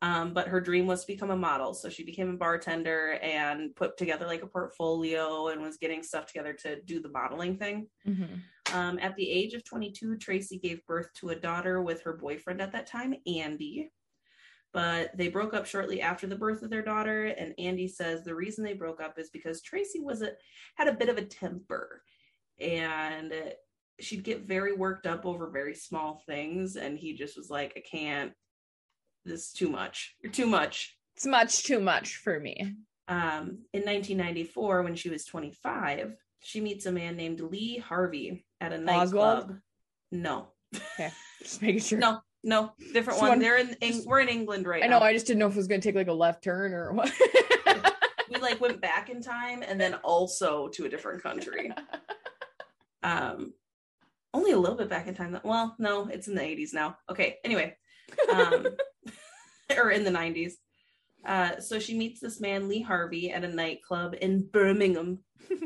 Um, but her dream was to become a model, so she became a bartender and put together like a portfolio and was getting stuff together to do the modeling thing. Mhm. Um, at the age of 22, Tracy gave birth to a daughter with her boyfriend at that time, Andy. But they broke up shortly after the birth of their daughter, and Andy says the reason they broke up is because Tracy was a had a bit of a temper, and she'd get very worked up over very small things, and he just was like, "I can't. This is too much. You're too much." It's much too much for me. Um, in 1994, when she was 25, she meets a man named Lee Harvey at a Oswald? nightclub. No, Just making sure. no, no, different Just one. one- They're in, just- we're in England right now. I know. now. I just didn't know if it was going to take like a left turn or what. we like went back in time and then also to a different country. Um, only a little bit back in time. Well, no, it's in the 80s now. Okay, anyway, um, or in the 90s. Uh, so she meets this man, Lee Harvey, at a nightclub in Birmingham.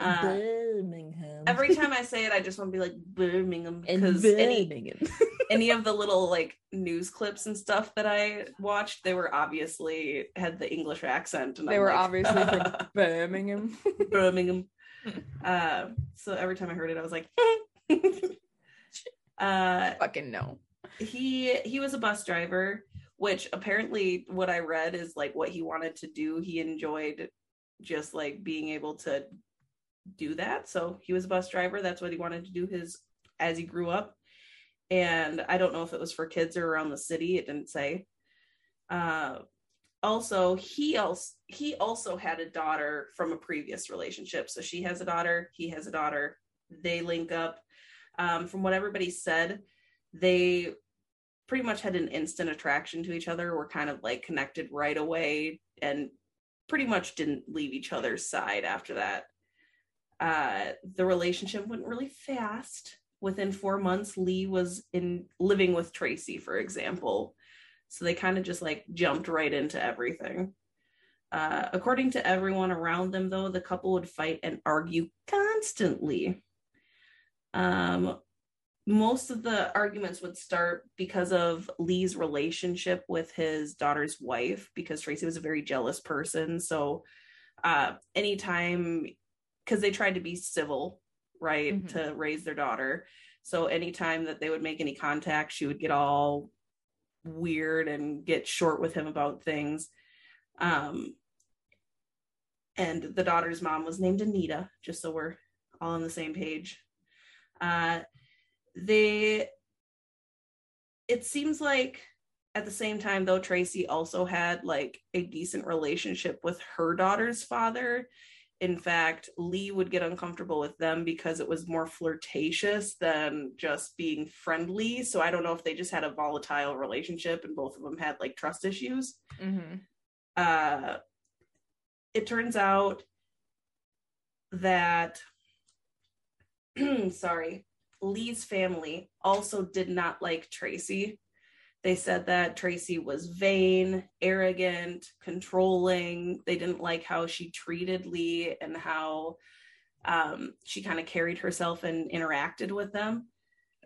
Uh, Birmingham. every time I say it, I just want to be like Birmingham in because any any of the little like news clips and stuff that I watched, they were obviously had the English accent, and they I'm were like, obviously from Birmingham. Birmingham. Uh, so every time I heard it, I was like, uh, Fucking no. He he was a bus driver, which apparently what I read is like what he wanted to do. He enjoyed just like being able to do that. So he was a bus driver. That's what he wanted to do his as he grew up. And I don't know if it was for kids or around the city. It didn't say. Uh, also, he also he also had a daughter from a previous relationship. So she has a daughter. He has a daughter. They link up. Um, from what everybody said, they pretty much had an instant attraction to each other. Were kind of like connected right away, and pretty much didn't leave each other's side after that. Uh, the relationship went really fast. Within four months, Lee was in living with Tracy, for example. So they kind of just like jumped right into everything. Uh, according to everyone around them, though, the couple would fight and argue constantly. Um, most of the arguments would start because of Lee's relationship with his daughter's wife, because Tracy was a very jealous person. So, uh, anytime, because they tried to be civil, right, Mhm. to raise their daughter. So, anytime that they would make any contact, she would get all weird and get short with him about things. Um, and the daughter's mom was named Anita, just so we're all on the same page. Uh, they, it seems like at the same time, though, Tracy also had like a decent relationship with her daughter's father. In fact, Lee would get uncomfortable with them because it was more flirtatious than just being friendly. So I don't know if they just had a volatile relationship and both of them had like trust issues Mm-hmm. uh, it turns out that sorry lee's family also did not like tracy they said that tracy was vain arrogant controlling they didn't like how she treated lee and how um, she kind of carried herself and interacted with them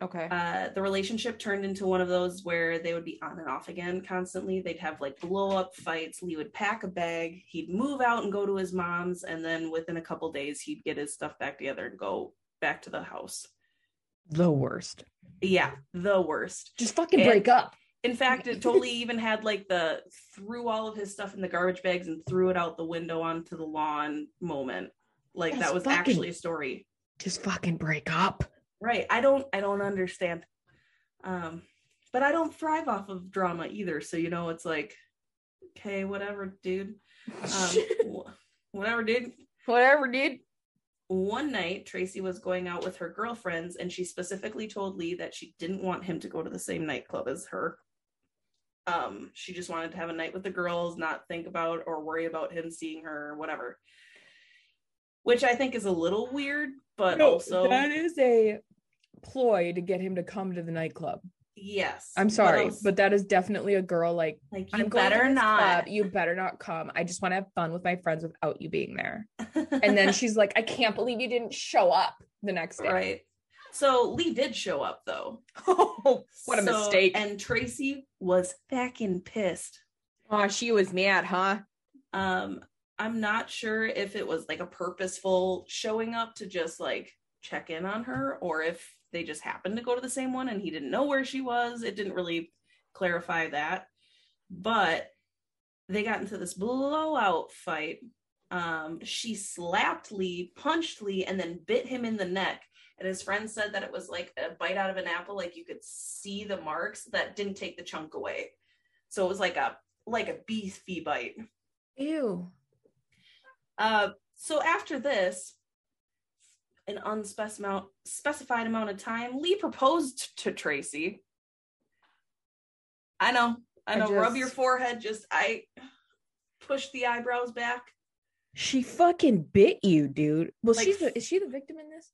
Okay. uh, the relationship turned into one of those where they would be on and off again constantly. They'd have like blow up fights. Lee would pack a bag, he'd move out and go to his mom's, and then within a couple days, he'd get his stuff back together and go back to the house. The worst. Yeah, the worst. Just fucking And- break up. In fact, it totally even had like the threw all of his stuff in the garbage bags and threw it out the window onto the lawn moment. Like That's that was fucking- actually a story. Just fucking break up. right i don't i don't understand um but i don't thrive off of drama either so you know it's like okay whatever dude um whatever dude Whatever, dude. One night, Tracy was going out with her girlfriends, and she specifically told Lee that she didn't want him to go to the same nightclub as her. Um, she just wanted to have a night with the girls, not think about or worry about him seeing her or whatever. Which I think is a little weird, but No, also that is a ploy to get him to come to the nightclub. Yes. I'm sorry, but that is definitely a girl like like I'm you better not. club, You better not come. I just want to have fun with my friends without you being there. And then she's like, I can't believe you didn't show up the next day. right. So Lee did show up though. Oh, what a So- mistake. And Tracy was fucking pissed. oh, she was mad, huh? Um, I'm not sure if it was like a purposeful showing up to just like check in on her or if they just happened to go to the same one and he didn't know where she was. It didn't really clarify that. But they got into this blowout fight. Um, she slapped Lee, punched Lee, and then bit him in the neck. And his friend said that it was like a bite out of an apple, like you could see the marks that didn't take the chunk away. So it was like a like a beefy bite. Ew. Uh, so after this, an unspecified amount, of time, Lee proposed to Tracy. I know, I I know. rub your forehead. Just I push the eyebrows back. She fucking bit you, dude. Well, Like- she's the, is she the victim in this?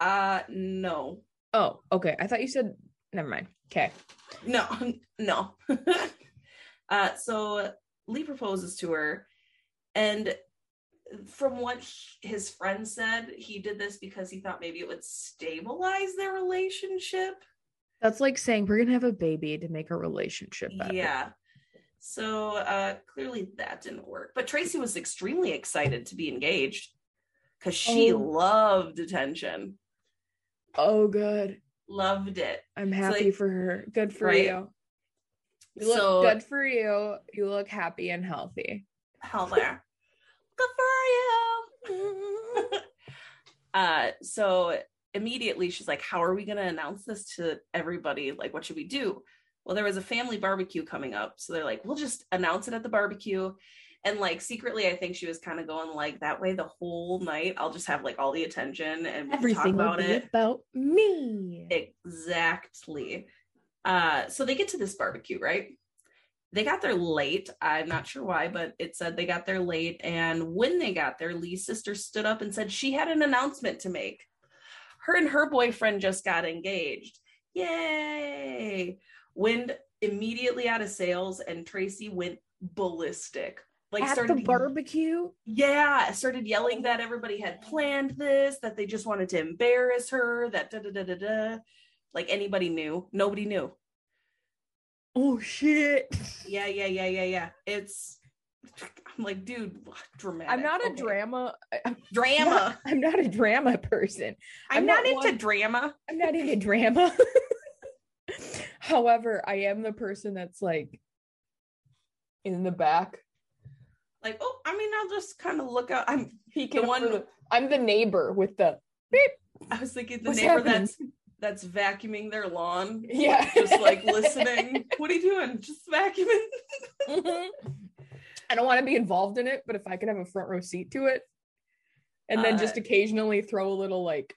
Uh, no, Oh, okay. I thought you said never mind. Okay. no, no. uh, so Lee proposes to her, and from what he- his friend said, he did this because he thought maybe it would stabilize their relationship. That's like saying we're gonna have a baby to make our relationship better. Yeah. So uh clearly that didn't work. But Tracy was extremely excited to be engaged because she Oh. loved attention. Oh, good. Loved it. I'm So, happy like- for her. Good for Right. you. You look So good for you. You look happy and healthy. hell there. Good for you. uh so immediately she's like, How are we gonna announce this to everybody? Like, what should we do? Well, there was a family barbecue coming up. So they're like, we'll just announce it at the barbecue. And like secretly, I think she was kind of going like that way the whole night. I'll just have like all the attention and Everything talk about it. about me. Exactly. Uh, so they get to this barbecue, right? They got there late. I'm not sure why, but it said they got there late. And when they got there, Lee's sister stood up and said she had an announcement to make. Her and her boyfriend just got engaged. Yay! Wind immediately out of sails, and Tracy went ballistic. Like At started the barbecue. yeah, started yelling that everybody had planned this, that they just wanted to embarrass her, that da da da da da. Like anybody knew, nobody knew. Oh shit. Yeah, yeah, yeah, yeah, yeah. It's, I'm like, dude, dramatic. I'm not a Okay. drama. Uh, I'm drama. not, I'm not a drama person. I'm, I'm not, not into one- drama. I'm not into drama. However, I am the person that's like in the back. Like, oh, I mean, I'll just kind of look out. I'm, Peeking The one- the- I'm the neighbor with the beep. I was thinking the What's neighbor happening? that's that's vacuuming their lawn, Yeah. just like listening. what are you doing? Just vacuuming. Mhm. I don't want to be involved in it, but if I could have a front row seat to it, and then just Uh, occasionally throw a little like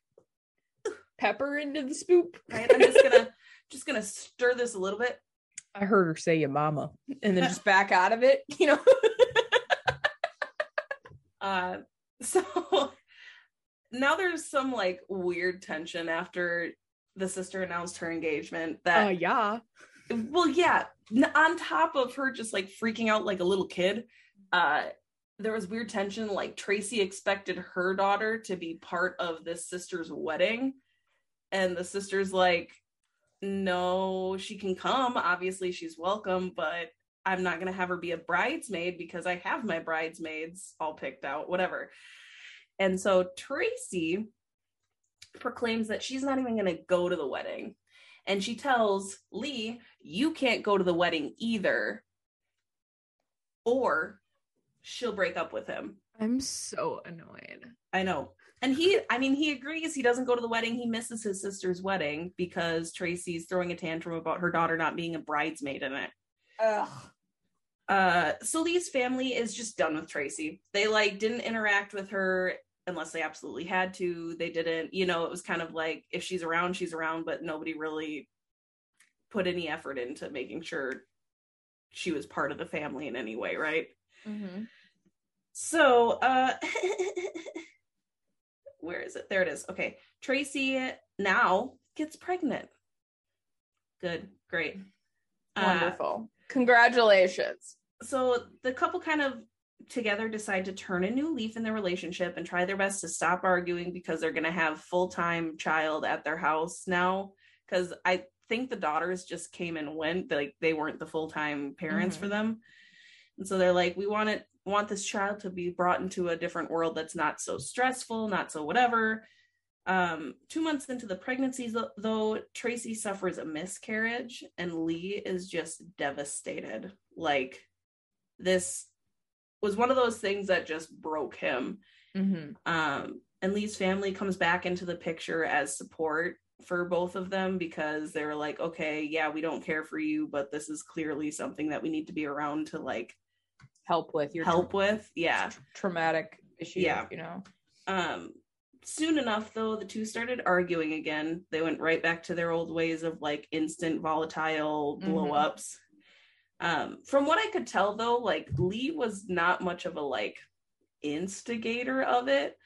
pepper into the spoop. Right? I'm just gonna just gonna stir this a little bit. I heard her say "your mama," and then just back out of it. You know. Uh, so now there's some like weird tension after the sister announced her engagement. Oh That yeah. well, yeah, on top of her just like freaking out like a little kid, uh, there was weird tension. Like Tracy expected her daughter to be part of this sister's wedding, and the sister's like, "No, she can come. Obviously, she's welcome, but." I'm not going to have her be a bridesmaid because I have my bridesmaids all picked out, whatever. And so Tracy proclaims that she's not even going to go to the wedding. And she tells Lee, You can't go to the wedding either, or she'll break up with him. I'm so annoyed. I know. And he, I mean, he agrees he doesn't go to the wedding. He misses his sister's wedding because Tracy's throwing a tantrum about her daughter not being a bridesmaid in it. Ugh. Uh, so Lee's family is just done with Tracy. They like didn't interact with her unless they absolutely had to. They didn't, you know, it was kind of like if she's around, she's around, but nobody really put any effort into making sure she was part of the family in any way, right? Mm-hmm. So, uh, where is it? There it is. Okay. Tracy now gets pregnant. Good. Great. Uh, Wonderful. Congratulations. so the couple kind of together decide to turn a new leaf in their relationship and try their best to stop arguing because they're going to have full-time child at their house now. Because i think the daughters just came and went like they weren't the full-time parents Mhm. for them. And so they're like we want it want this child to be brought into a different world that's not so stressful not so whatever. Um two months into the pregnancy though tracy suffers a miscarriage and lee is just devastated. Like this was one of those things that just broke him Mm-hmm. um and lee's family comes back into the picture as support for both of them because they're like okay yeah we don't care for you but this is clearly something that we need to be around to like Help with your help with yeah tra- traumatic issue, Yeah. You know. um soon enough though the two started arguing again they went right back to their old ways of like instant volatile blow Mhm. ups um from what i could tell though like lee was not much of a like instigator of it.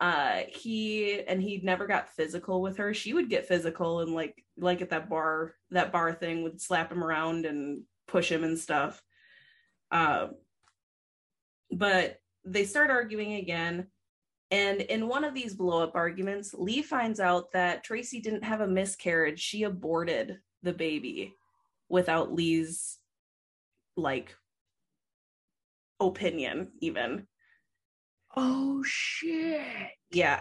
Uh he and he never got physical with her. She would get physical and like like at that bar that bar thing would slap him around and push him and stuff. Um but they start arguing again. And in one of these blow up arguments, Lee finds out that Tracy didn't have a miscarriage. She aborted the baby without Lee's like opinion, even. Oh shit. Yeah.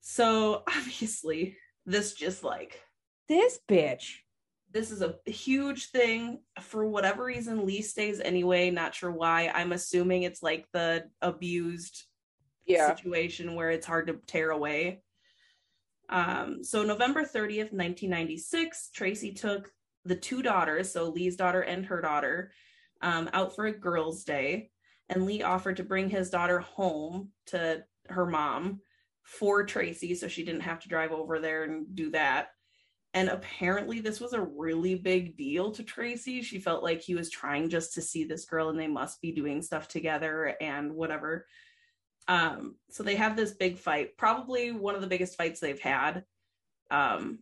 So obviously, this just like This bitch. this is a huge thing. For whatever reason, Lee stays anyway. Not sure why. I'm assuming it's like the abused Yeah. situation where it's hard to tear away. Um, so November 30th, 1996, Tracy took the two daughters, so Lee's daughter and her daughter, um, out for a girls' day. And Lee offered to bring his daughter home to her mom for Tracy so she didn't have to drive over there and do that. And apparently, this was a really big deal to Tracy. She felt like he was trying just to see this girl and they must be doing stuff together and whatever. Um, so they have this big fight, probably one of the biggest fights they've had, um,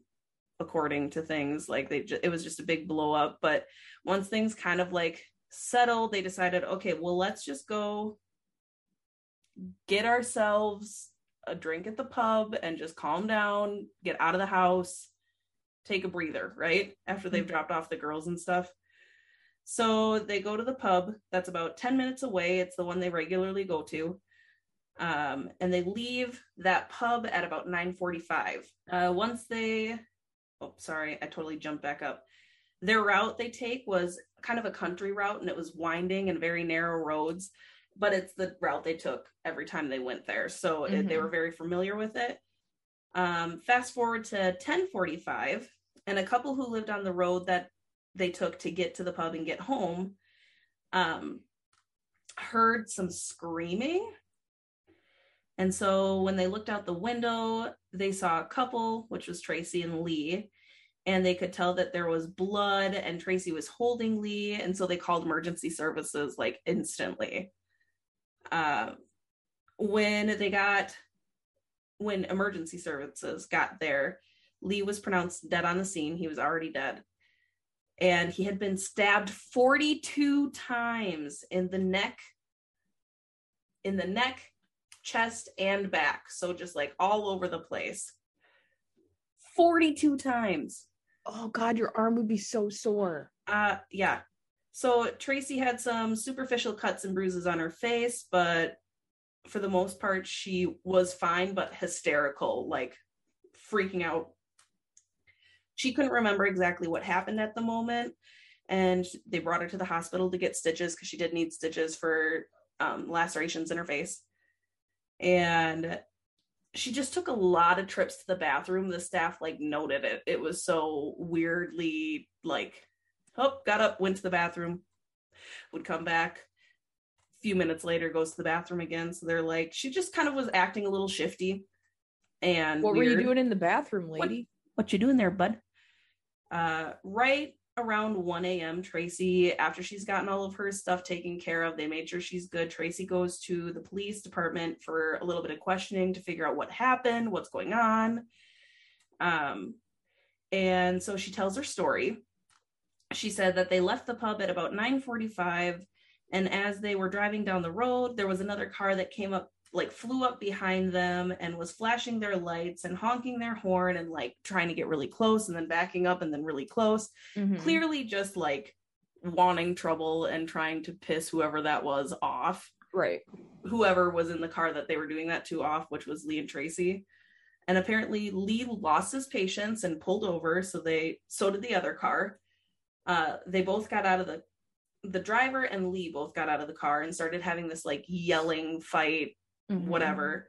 according to things. Like they, ju- it was just a big blow up. But once things kind of like settled, they decided, okay, well, let's just go get ourselves a drink at the pub and just calm down, get out of the house, take a breather, right? After they've dropped off the girls and stuff. So they go to the pub that's about 10 minutes away. It's the one they regularly go to. Um, and they leave that pub at about 9:45. Uh, once they, oh, sorry, I totally jumped back up. Their route they take was kind of a country route, and it was winding and very narrow roads. But it's the route they took every time they went there, so it, they Mhm. were very familiar with it. Um, fast forward to 10:45, and a couple who lived on the road that they took to get to the pub and get home um, heard some screaming and so when they looked out the window, they saw a couple, which was Tracy and Lee, and they could tell that there was blood and Tracy was holding Lee. And so they called emergency services like instantly. Uh, when they got, when emergency services got there, Lee was pronounced dead on the scene. He was already dead. And he had been stabbed 42 times in the neck, in the neck, chest and back. So just like all over the place. 42 times. Oh god, your arm would be so sore. Uh yeah. So Tracy had some superficial cuts and bruises on her face, but for the most part she was fine but hysterical, like freaking out. She couldn't remember exactly what happened at the moment and they brought her to the hospital to get stitches because she did need stitches for um, lacerations in her face and she just took a lot of trips to the bathroom. The staff like noted it. It was so weirdly like oh got up went to the bathroom would come back. A few minutes later goes to the bathroom again. So they're like she just kind of was acting a little shifty and What weird. were you doing in the bathroom, What- lady? what you doing there bud? Uh right around 1 a.m tracy after she's gotten all of her stuff taken care of they made sure she's good. Tracy goes to the police department for a little bit of questioning to figure out what happened what's going on. Um and so she tells her story. She said that they left the pub at about 9:45 and as they were driving down the road there was another car that came up like flew up behind them and was flashing their lights and honking their horn and like trying to get really close and then backing up and then really close Mhm. clearly just like wanting trouble and trying to piss whoever that was off Right. whoever was in the car that they were doing that to off, which was Lee and Tracy. And apparently Lee lost his patience and pulled over, so they so did the other car. Uh, they both got out of the the driver and Lee both got out of the car and started having this like yelling fight, Mhm. whatever.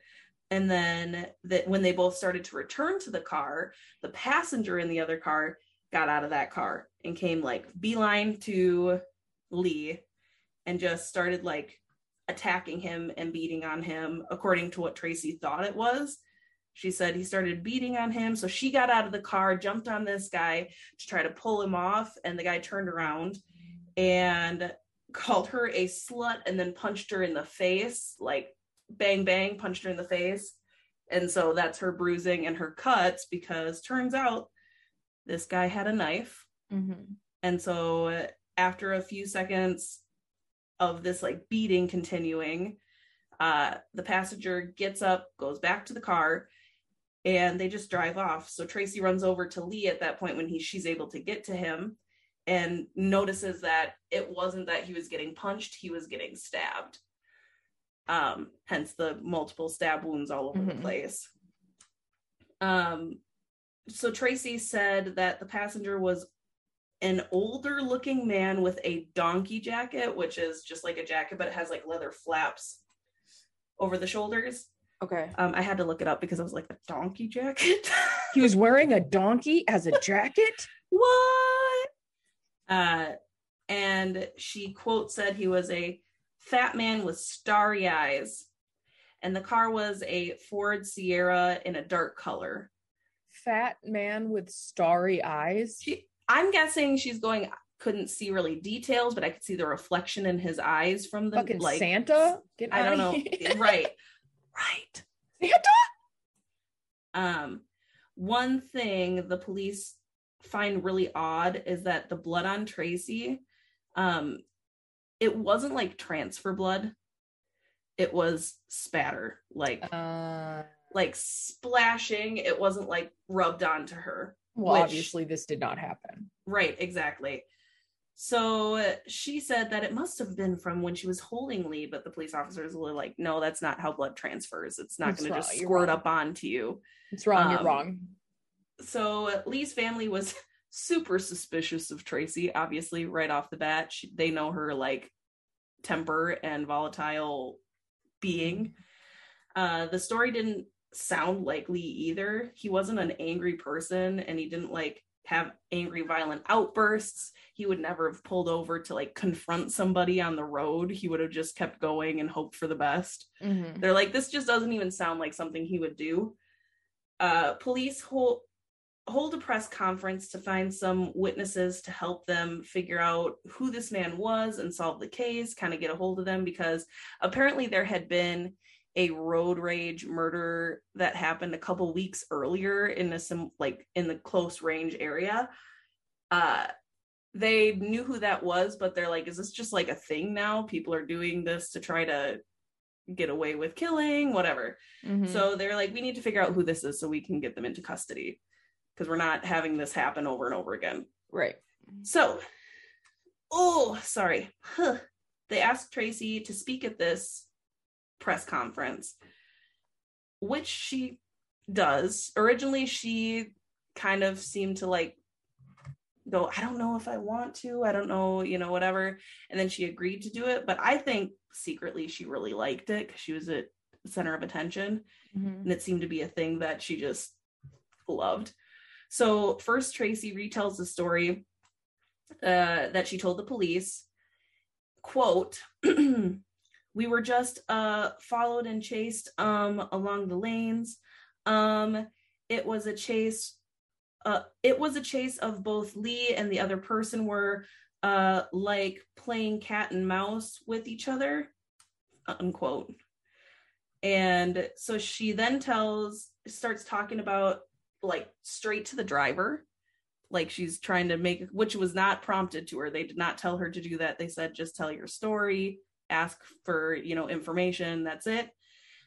And then that when they both started to return to the car, the passenger in the other car got out of that car and came like beeline to Lee and just started like attacking him and beating on him according to what Tracy thought it was. She said he started beating on him. So she got out of the car, jumped on this guy to try to pull him off. And the guy turned around and called her a slut and then punched her in the face, like bang, bang, punched her in the face. And so that's her bruising and her cuts because turns out this guy had a knife. Mhm. And so after a few seconds of this like beating continuing, uh, the passenger gets up, goes back to the car, and they just drive off. So Tracy runs over to Lee at that point when he she's able to get to him and notices that it wasn't that he was getting punched, he was getting stabbed. Um, hence the multiple stab wounds all over Mhm. the place. Um, so Tracy said that the passenger was an older looking man with a donkey jacket, which is just like a jacket, but it has like leather flaps over the shoulders. Okay. Um, I had to look it up because I was like, a donkey jacket? He was wearing a donkey as a jacket. what? Uh, and she quote said he was a fat man with starry eyes. And the car was a Ford Sierra in a dark color. Fat man with starry eyes. She, I'm guessing she's going, couldn't see really details, but I could see the reflection in his eyes from the Fucking like Santa. Get I don't know. right. Right. Santa. Um, one thing the police find really odd is that the blood on Tracy, um, it wasn't like transfer blood. It was spatter, like Uh, like splashing. It wasn't like rubbed onto her. well, Which- obviously this did not happen. Right, exactly. So she said that it must have been from when she was holding Lee, but the police officers were like, no, that's not how blood transfers. It's not going to just squirt wrong. up onto you. It's wrong. Um, you're wrong. So Lee's family was super suspicious of Tracy, obviously, right off the bat. She, they know her like temper and volatile being. Uh, the story didn't sound likely either. He wasn't an angry person and he didn't like have angry, violent outbursts. He would never have pulled over to like confront somebody on the road. He would have just kept going and hoped for the best. Mhm. They're like, this just doesn't even sound like something he would do. Uh, police hold hold a press conference to find some witnesses to help them figure out who this man was and solve the case, kind of get a hold of them because apparently there had been a road rage murder that happened a couple weeks earlier in a some like in the close range area. Uh they knew who that was, but they're like, is this just like a thing now? People are doing this to try to get away with killing, whatever. Mhm. So they're like, we need to figure out who this is so we can get them into custody because we're not having this happen over and over again. right. So, oh, sorry. Huh. They asked Tracy to speak at this press conference, which she does. Originally, she kind of seemed to like go, I don't know if I want to, I don't know, you know, whatever. And then she agreed to do it. But I think secretly she really liked it because she was at the center of attention Mhm. and it seemed to be a thing that she just loved. So first, Tracy retells the story uh, that she told the police, quote we were just uh followed and chased um along the lanes. Um it was a chase uh it was a chase of both lee and the other person were uh like playing cat and mouse with each other unquote. And so she then tells starts talking about like straight to the driver. Like she's trying to make which was not prompted to her. They did not tell her to do that. They said just tell your story. Ask for you know information. That's it.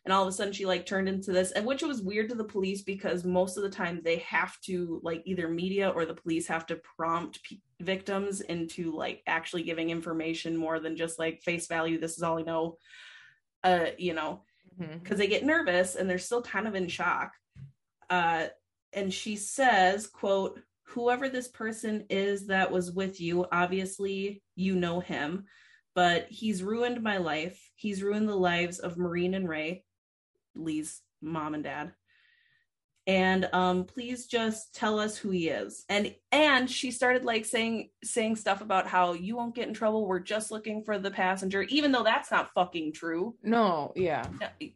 And all of a sudden she like turned into this and which was weird to the police because most of the time they have to like either media or the police have to prompt p- victims into like actually giving information more than just like face value this is all i know uh you know because mm-hmm. they get nervous and they're still kind of in shock. Uh and she says quote whoever this person is that was with you obviously you know him but he's ruined my life. He's ruined the lives of maureen and ray lee's mom and dad. And um please just tell us who he is. And and she started like saying saying stuff about how you won't get in trouble. We're just looking for the passenger even though that's not fucking true. No yeah.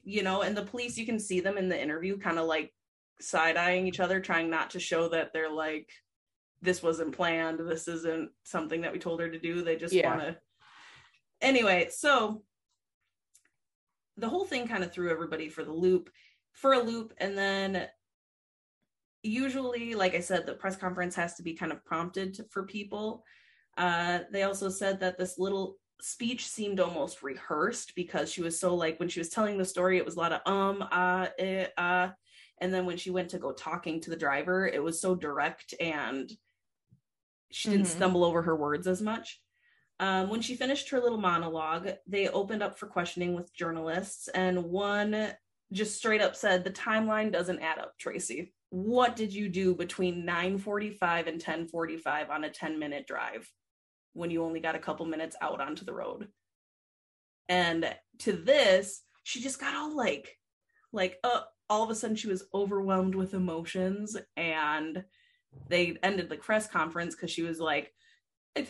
You know and the police you can see them in the interview kind of like side-eyeing each other trying not to show that they're like this wasn't planned this isn't something that we told her to do they just yeah. want to anyway so the whole thing kind of threw everybody for the loop for a loop and then usually like i said the press conference has to be kind of prompted to, for people uh, they also said that this little speech seemed almost rehearsed because she was so like when she was telling the story it was a lot of um uh eh, uh and then when she went to go talking to the driver it was so direct and she didn't mm-hmm. stumble over her words as much. Um, when she finished her little monologue they opened up for questioning with journalists and one just straight up said the timeline doesn't add up tracy. What did you do between 9:45 and 10:45 on a 10 minute drive when you only got a couple minutes out onto the road? And to this she just got all like like uh all of a sudden she was overwhelmed with emotions and they ended the press conference because she was like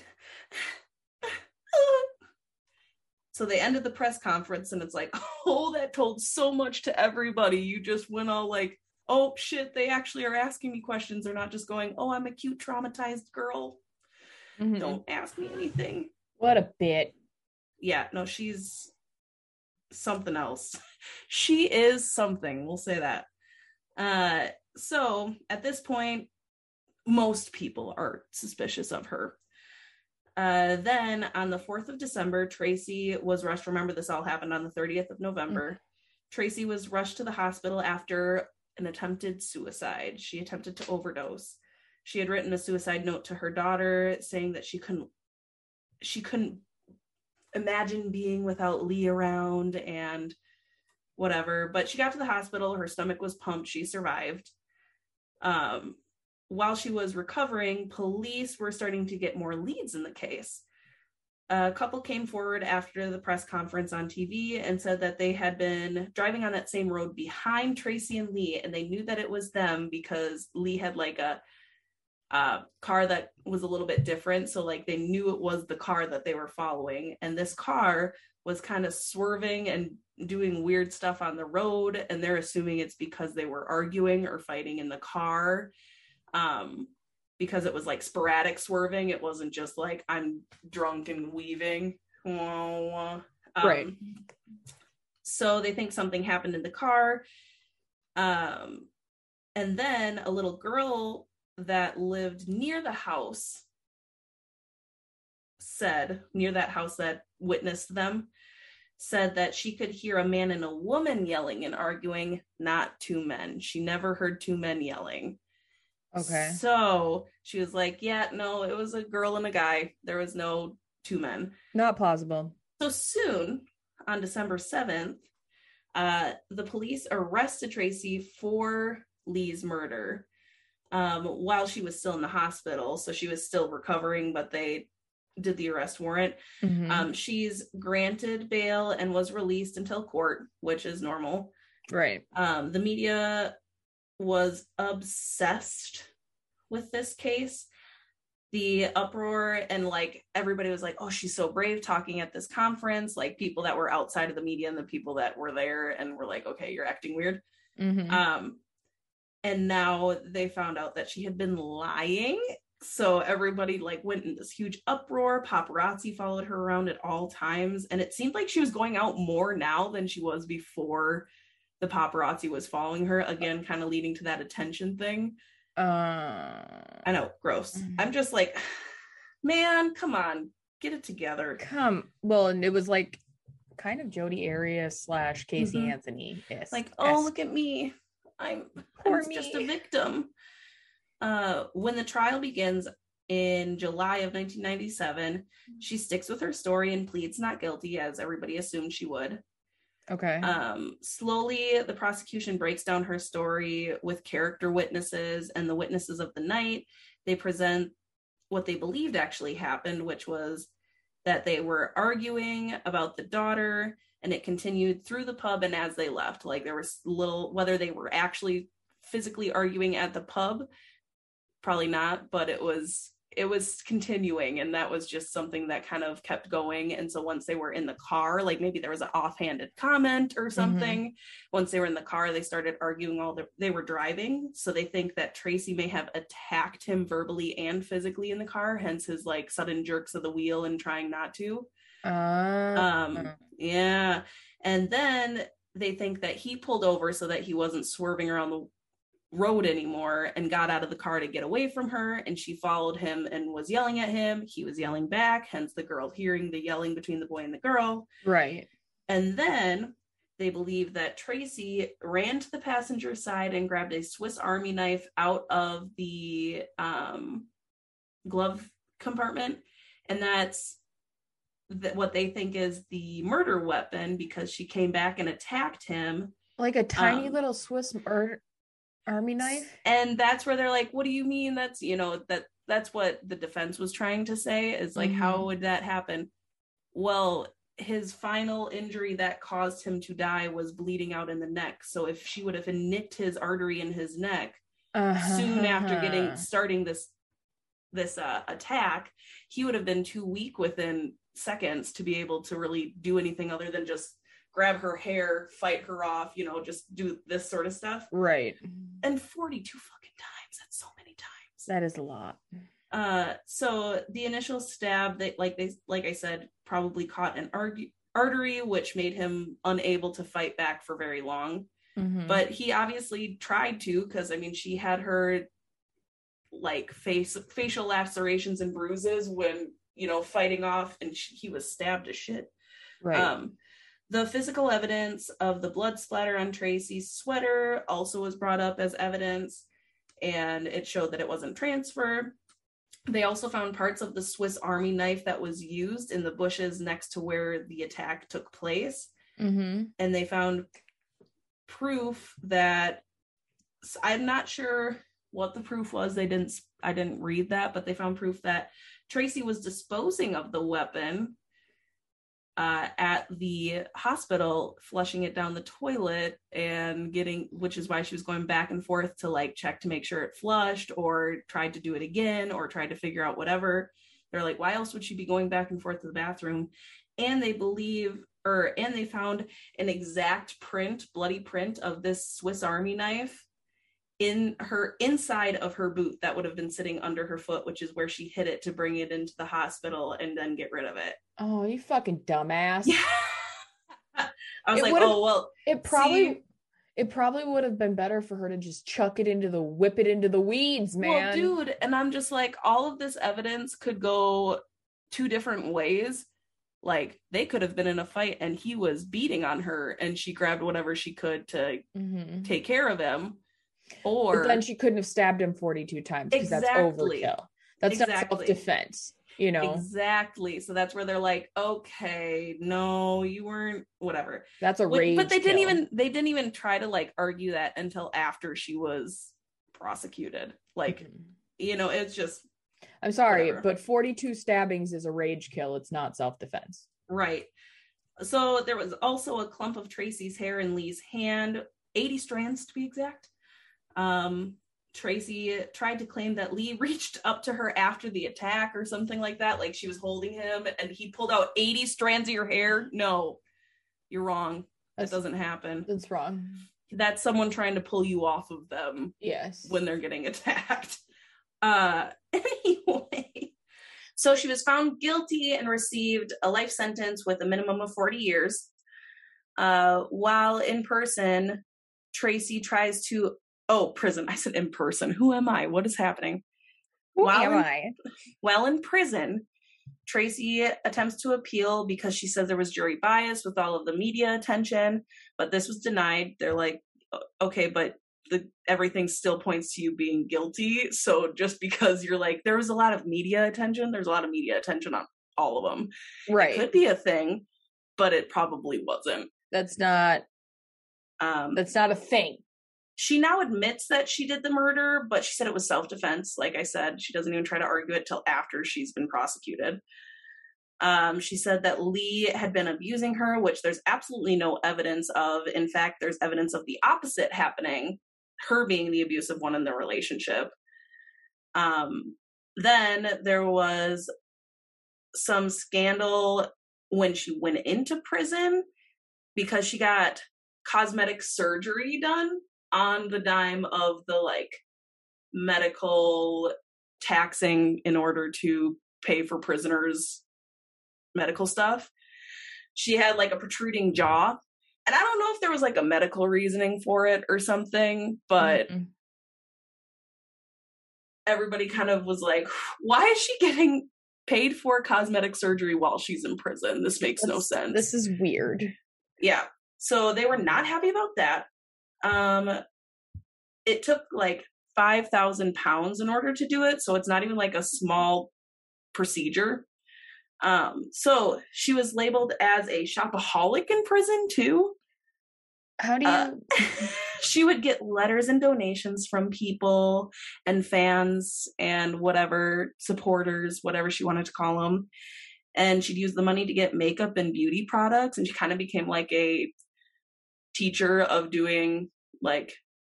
so they ended the press conference and it's like oh that told so much to everybody you just went all like oh shit, they actually are asking me questions. They're not just going, oh, I'm a cute traumatized girl. Mm-hmm. Don't ask me anything. What a bit. Yeah, no, she's something else. she is something, we'll say that. Uh so at this point, most people are suspicious of her. Uh, then on the 4th of December, Tracy was rushed. Remember, this all happened on the 30th of November. Mm-hmm. Tracy was rushed to the hospital after an attempted suicide. She attempted to overdose. She had written a suicide note to her daughter saying that she couldn't she couldn't imagine being without Lee around and whatever. But she got to the hospital, her stomach was pumped, she survived. Um, while she was recovering, police were starting to get more leads in the case a couple came forward after the press conference on TV and said that they had been driving on that same road behind Tracy and Lee, and they knew that it was them because Lee had like a, a car that was a little bit different. So, like, they knew it was the car that they were following. And this car was kind of swerving and doing weird stuff on the road. And they're assuming it's because they were arguing or fighting in the car. Um, because it was like sporadic swerving. It wasn't just like I'm drunk and weaving. Um, right. So they think something happened in the car. Um, and then a little girl that lived near the house said, near that house that witnessed them, said that she could hear a man and a woman yelling and arguing, not two men. She never heard two men yelling. Okay. So she was like, Yeah, no, it was a girl and a guy. There was no two men. Not plausible. So soon, on December 7th, uh, the police arrested Tracy for Lee's murder um, while she was still in the hospital. So she was still recovering, but they did the arrest warrant. Mm-hmm. Um, she's granted bail and was released until court, which is normal. Right. Um, the media was obsessed with this case. the uproar and like everybody was like, oh, she's so brave talking at this conference. Like people that were outside of the media and the people that were there and were like, okay, you're acting weird. Mhm. Um, and now they found out that she had been lying. So everybody like went in this huge uproar. Paparazzi followed her around at all times, and it seemed like she was going out more now than she was before the paparazzi was following her. Again, kind of leading to that attention thing. Uh, I know, gross. Mhm. I'm just like, man, come on, get it together. come well, and it was like kind of Jodi Arias slash Casey Mhm. Anthony. Like oh look at me i'm, Poor I'm just a victim uh when the trial begins in july of 1997 she sticks with her story and pleads not guilty as everybody assumed she would. Okay. um slowly the prosecution breaks down her story with character witnesses and the witnesses of the night. They present what they believed actually happened which was that they were arguing about the daughter and it continued through the pub and as they left. Like there was little whether they were actually physically arguing at the pub probably not but it was it was continuing and that was just something that kind of kept going. And so once they were in the car like maybe there was an offhanded comment or something. Once they were in the car they started arguing all the they were driving. So they think that tracy may have attacked him verbally and physically in the car hence his like sudden jerks of the wheel and trying not to. Uh, um yeah. And then they think that he pulled over so that he wasn't swerving around the road anymore and got out of the car to get away from her and she followed him and was yelling at him he was yelling back hence the girl hearing the yelling between the boy and the girl right. and then they believe that Tracy ran to the passenger side and grabbed a Swiss Army knife out of the um, glove compartment. And that's th- what they think is the murder weapon because she came back and attacked him. Like a tiny Um, little Swiss ar- army knife. And that's where they're like, what do you mean? That's, you know, that that's what the defense was trying to say is like, how Mhm. would that happen? Well, his final injury that caused him to die was bleeding out in the neck. So if she would have nicked his artery in his neck soon after getting starting this this uh, attack, he would have been too weak within seconds to be able to really do anything other than just grab her hair, fight her off, you know, just do this sort of stuff. right. And 42 fucking times. That's so many times. That is a lot. Uh, so the initial stab that, like they, like I said, probably caught an argu- artery, which made him unable to fight back for very long. Mhm. But he obviously tried to, because I mean, she had her like face facial lacerations and bruises when you know fighting off, and she, he was stabbed to shit. right. Um, the physical evidence of the blood splatter on Tracy's sweater also was brought up as evidence, and it showed that it wasn't transfer. They also found parts of the Swiss Army knife that was used in the bushes next to where the attack took place, mm-hmm. and they found proof that I'm not sure what the proof was. They didn't. I didn't read that, but they found proof that Tracy was disposing of the weapon uh, at the hospital, flushing it down the toilet and getting, which is why she was going back and forth to like check to make sure it flushed or tried to do it again or tried to figure out whatever. They're like, why else would she be going back and forth to the bathroom? And they believe, or, and they found an exact print, bloody print of this Swiss Army knife in her inside of her boot that would have been sitting under her foot, which is where she hid it to bring it into the hospital and then get rid of it. Oh, you fucking dumbass. Yeah. I was It like, oh well, It probably See- it probably would have been better for her to just chuck it into the whip it into the weeds, man. well, dude. And I'm just like, all of this evidence could go two different ways. Like they could have been in a fight and he was beating on her and she grabbed whatever she could to Mhm. take care of him. But Or then she couldn't have stabbed him 42 times because that's overkill. That's not self-defense, you know. exactly. So that's where they're like, okay, no, you weren't whatever. That's a But- rage. but they didn't kill. even they didn't even try to like argue that until after she was prosecuted. Like, Mhm. you know, it's just I'm sorry, whatever. but 42 stabbings is a rage kill. It's not self-defense. Right. So there was also a clump of Tracy's hair in Lee's hand, 80 strands to be exact. Um, Tracy tried to claim that Lee reached up to her after the attack or something like that, like she was holding him and he pulled out 80 strands of your hair. No, you're wrong. That doesn't happen. That's wrong. That's someone trying to pull you off of them Yes. when they're getting attacked. Uh, anyway, so she was found guilty and received a life sentence with a minimum of 40 years. Uh, while in person, Tracy tries to, oh, prison. I said in person. Who am I? What is happening? Who Wow. am I? While in prison, Tracy attempts to appeal because she says there was jury bias with all of the media attention, but this was denied. They're like, okay, but the everything still points to you being guilty. So just because you're like, there was a lot of media attention, there's a lot of media attention on all of them. Right. Could be a thing, but it probably wasn't. That's not Um, that's not a thing. She now admits that she did the murder, but she said it was self defense. Like I said, she doesn't even try to argue it till after she's been prosecuted. Um, she said that Lee had been abusing her, which there's absolutely no evidence of. In fact, there's evidence of the opposite happening, her being the abusive one in the relationship. Um, then there was some scandal when she went into prison because she got cosmetic surgery done on the dime of the like medical taxing in order to pay for prisoners medical stuff. She had like a protruding jaw. And i don't know if there was like a medical reasoning for it or something but Mm-mm. everybody kind of was like why is she getting paid for cosmetic surgery while she's in prison? This makes no sense This is weird. yeah. So they were not happy about that um it took like 5000 pounds in order to do it so it's not even like a small procedure um so she was labeled as a shopaholic in prison too How do you Uh, she would get letters and donations from people and fans and whatever supporters, whatever she wanted to call them. And she'd use the money to get makeup and beauty products. And she kind of became like a teacher of doing like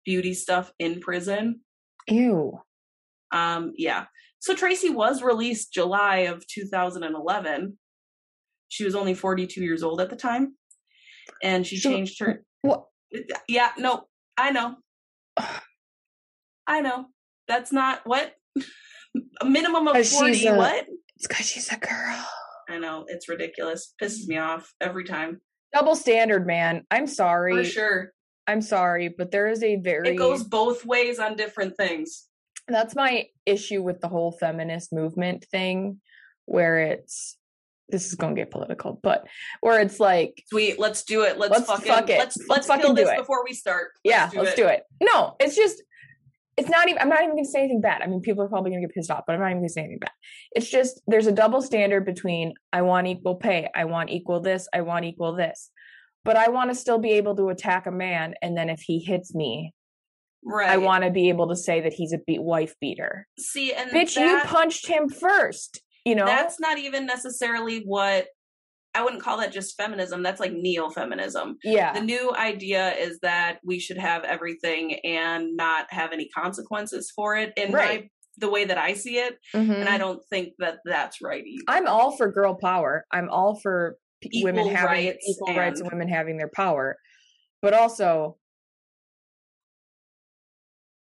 beauty stuff in prison. Ew. Um, yeah. So Tracy was released July of 2011. She was only 42 years old at the time. And she So- changed her. What Yeah, no, I know. I know. That's not what a minimum of 40. a- what? it's cause she's a girl. I know. It's ridiculous. Pisses me off every time. Double standard, man. I'm sorry. For sure. I'm sorry, but there is a very It goes both ways on different things. that's my issue with the whole feminist movement thing where it's this is gonna get political, but where it's like Sweet, let's do it. Let's, Let's fucking fuck it. let's Let's let's fucking do this it. before we start. yeah, let's do it. No, it's just it's not even I'm not even gonna say anything bad. I mean people are probably gonna get pissed off, but I'm not even gonna say anything bad. It's just there's a double standard between I want equal pay, I want equal this, I want equal this. But I want to still be able to attack a man and then if he hits me, Right. I want to be able to say that he's a beat wife beater. see and Bitch, you punched him first. You know? that's not even necessarily what I wouldn't call that just feminism. That's like neo feminism. yeah. The new idea is that we should have everything and not have any consequences for it. In Right. my the way that I see it, Mhm. and I don't think that that's right either. I'm all for girl power. I'm all for p- women having rights equal rights and- and women having their power. But also,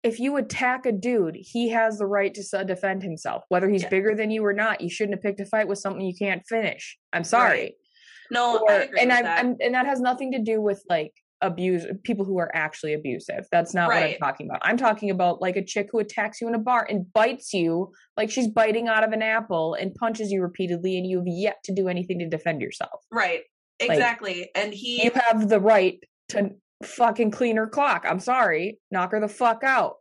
if you attack a dude, he has the right to defend himself. Whether he's Yeah. bigger than you or not, you shouldn't have picked a fight with something you can't finish. I'm sorry. Right. No, Or- I and I'm. I'm and that has nothing to do with like abuse people who are actually abusive. That's not what I'm talking about. I'm talking about like a chick who attacks you in a bar and bites you like she's biting out of an apple and punches you repeatedly and you've yet to do anything to defend yourself. right. Exactly. and he You have the right to fucking clean her clock. I'm sorry. Knock her the fuck out.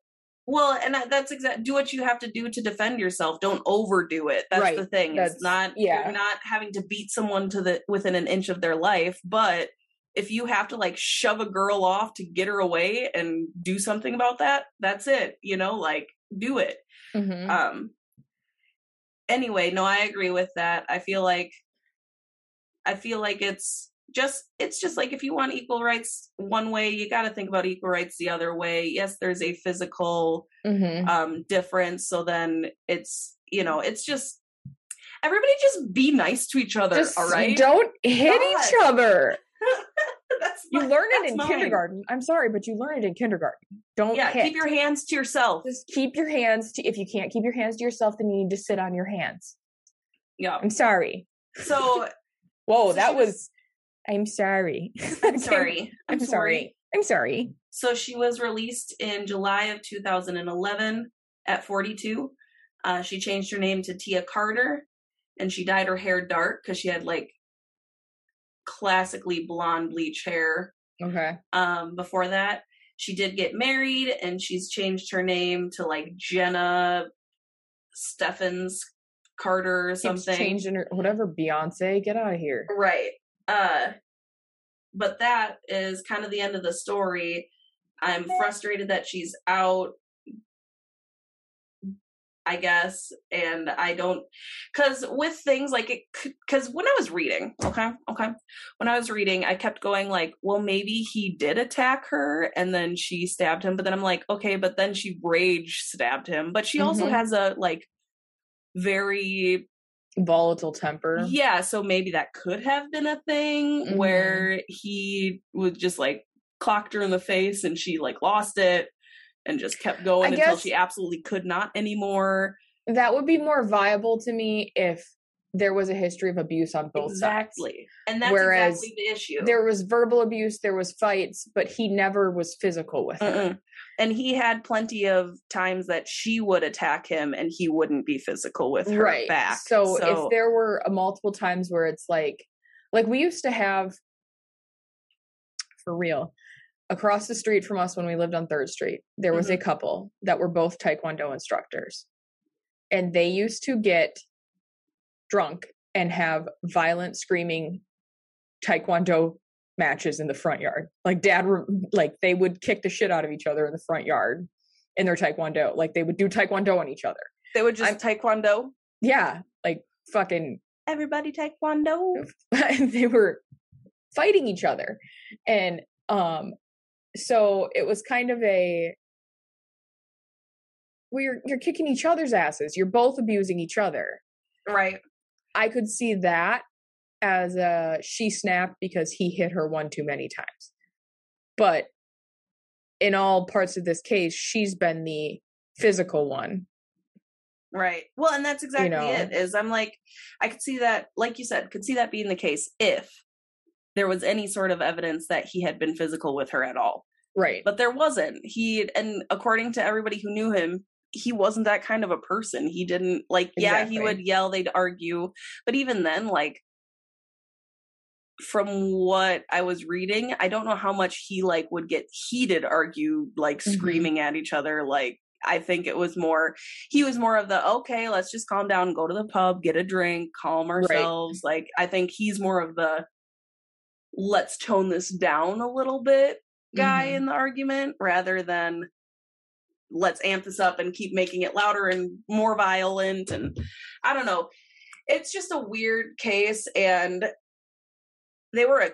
well, and that's exact. Do what you have to do to defend yourself. Don't overdo it. That's Right. the thing. That's- it's not. yeah. You're not having to beat someone to the within an inch of their life, but if you have to like shove a girl off to get her away and do something about that, that's it. You know, like do it. Mhm. um anyway no i agree with that i feel like i feel like it's just it's just like if you want equal rights one way you got to think about equal rights the other way yes there's a physical Mhm. um difference so then it's you know it's just everybody just be nice to each other Just all right don't hit God. each other. You learn it in mine. kindergarten. I'm sorry, but you learn it in kindergarten. Don't yeah hit. keep your hands to yourself Just keep your hands to. If you can't keep your hands to yourself, then you need to sit on your hands. yeah I'm sorry. so Whoa, So that was- was. I'm sorry. i'm sorry I'm sorry. I'm sorry. So she was released in July of 2011 at 42. Uh, she changed her name to Tia Carter, and she dyed her hair dark because she had like classically blonde bleach hair. Okay. Um, before that, she did get married, and she's changed her name to like Jenna Steffens Carter or Keeps something. changing her. Whatever. Beyonce, get out of here. Right. Uh but that is kind of the end of the story. I'm frustrated that she's out I guess and I don't cuz with things like it cuz when I was reading, okay? Okay. When I was reading, I kept going like, well maybe he did attack her and then she stabbed him, but then I'm like, okay, but then she rage stabbed him, but she also Mhm. has a like very Volatile temper. yeah, so maybe that could have been a thing Mhm. where he would just like clocked her in the face and she like lost it and just kept going I until she absolutely could not anymore. That would be more viable to me if there was a history of abuse on both sides. exactly. And that's Whereas exactly the issue. There was verbal abuse, there was fights, but he never was physical with her. Mm-mm. And he had plenty of times that she would attack him and he wouldn't be physical with her right back. so, if there were a multiple times where it's like like we used to have for real across the street from us when we lived on third street there was a couple that were both taekwondo instructors. And they used to get drunk and have violent screaming taekwondo matches in the front yard. Like dad like they would kick the shit out of each other in the front yard in their taekwondo. Like they would do taekwondo on each other. They would just taekwondo. yeah like fucking Everybody taekwondo. they were fighting each other. And um so it was kind of a well you're you're kicking each other's asses you're both abusing each other Right. i could see that as a she snapped because he hit her one too many times but in all parts of this case she's been the physical one Right. Well, and that's exactly know. it. Is I'm like, I could see that, like you said, could see that being the case if there was any sort of evidence that he had been physical with her at all. Right But there wasn't. He and according to everybody who knew him, he wasn't that kind of a person. He didn't like. Yeah, he would yell. They'd argue, but even then, like. From what I was reading, I don't know how much he like would get heated, argue, like Mhm. screaming at each other. Like I think it was more he was more of the okay, let's just calm down, go to the pub, get a drink, calm ourselves. Like I think he's more of the let's tone this down a little bit guy Mhm. in the argument rather than let's amp this up and keep making it louder and more violent and I don't know. It's just a weird case and they were a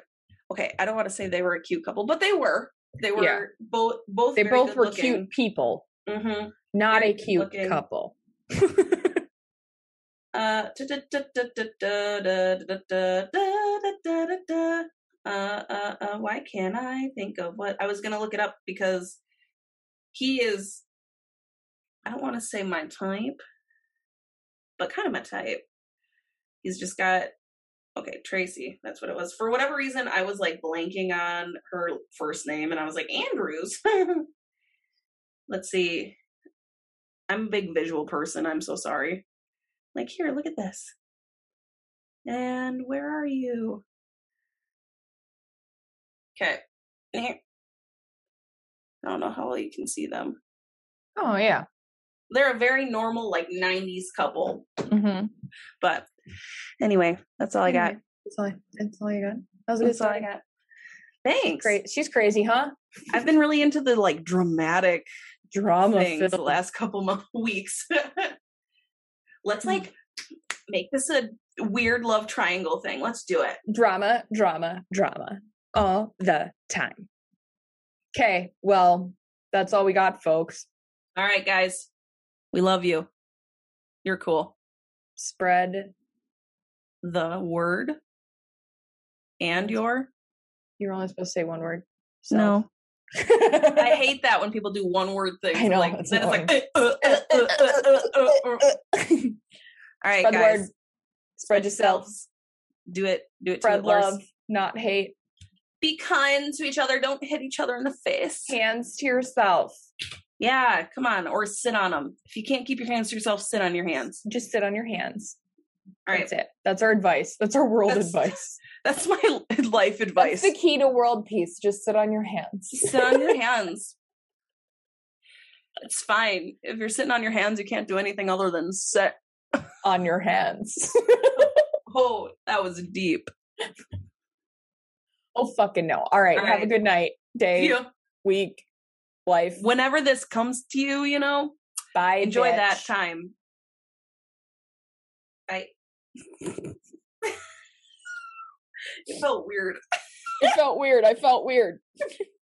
okay, I don't want to say they were a cute couple, but they were. They were Yeah. both both they very both were looking. cute people Mm-hmm. not Very a cute looking. couple Uh, uh, uh, uh, why can't I think of what I was going to look it up because he is, I don't want to say my type, but kind of my type. He's just got, okay, Tracy, that's what it was. For whatever reason, I was like blanking on her first name and I was like, Andrews. Let's see. I'm a big visual person. I'm so sorry. Like, here, look at this. And where are you? Okay. I don't know how well you can see them. oh yeah They're a very normal, like 90s couple. mm-hmm. But anyway, that's all I got. That's all I, that's all I got. That was a good That's all I got. Thanks. Great. She's crazy, huh? I've been really into the like dramatic Drama things the last couple mo- weeks. Let's like make this a weird love triangle thing. Let's do it. drama, drama, drama all the time. Okay, well, that's all we got, folks. All right, guys. We love you. You're cool. Spread. The word and your. You're only supposed to say one word. No. I hate that when people do one word things. I know, Like, it's like, all right, Spread guys. word. Spread yourselves. Do it. Do it to Spread love, not hate. Be kind to each other. Don't hit each other in the face. Hands to yourself. Yeah, come on. Or sit on them. If you can't keep your hands to yourself, sit on your hands. Just sit on your hands. All right. That's it. That's our advice. That's our world That's- advice. That's my life That's advice. the key to world peace. Just sit on your hands. sit on your hands. It's fine. If you're sitting on your hands, you can't do anything other than sit. on your hands. Oh, that was deep. Oh fucking no. All right. All Have a good night, day, Yeah. week, life. Whenever this comes to you, you know, Bye. enjoy bitch. that time. I. it felt weird. It felt weird. I felt weird.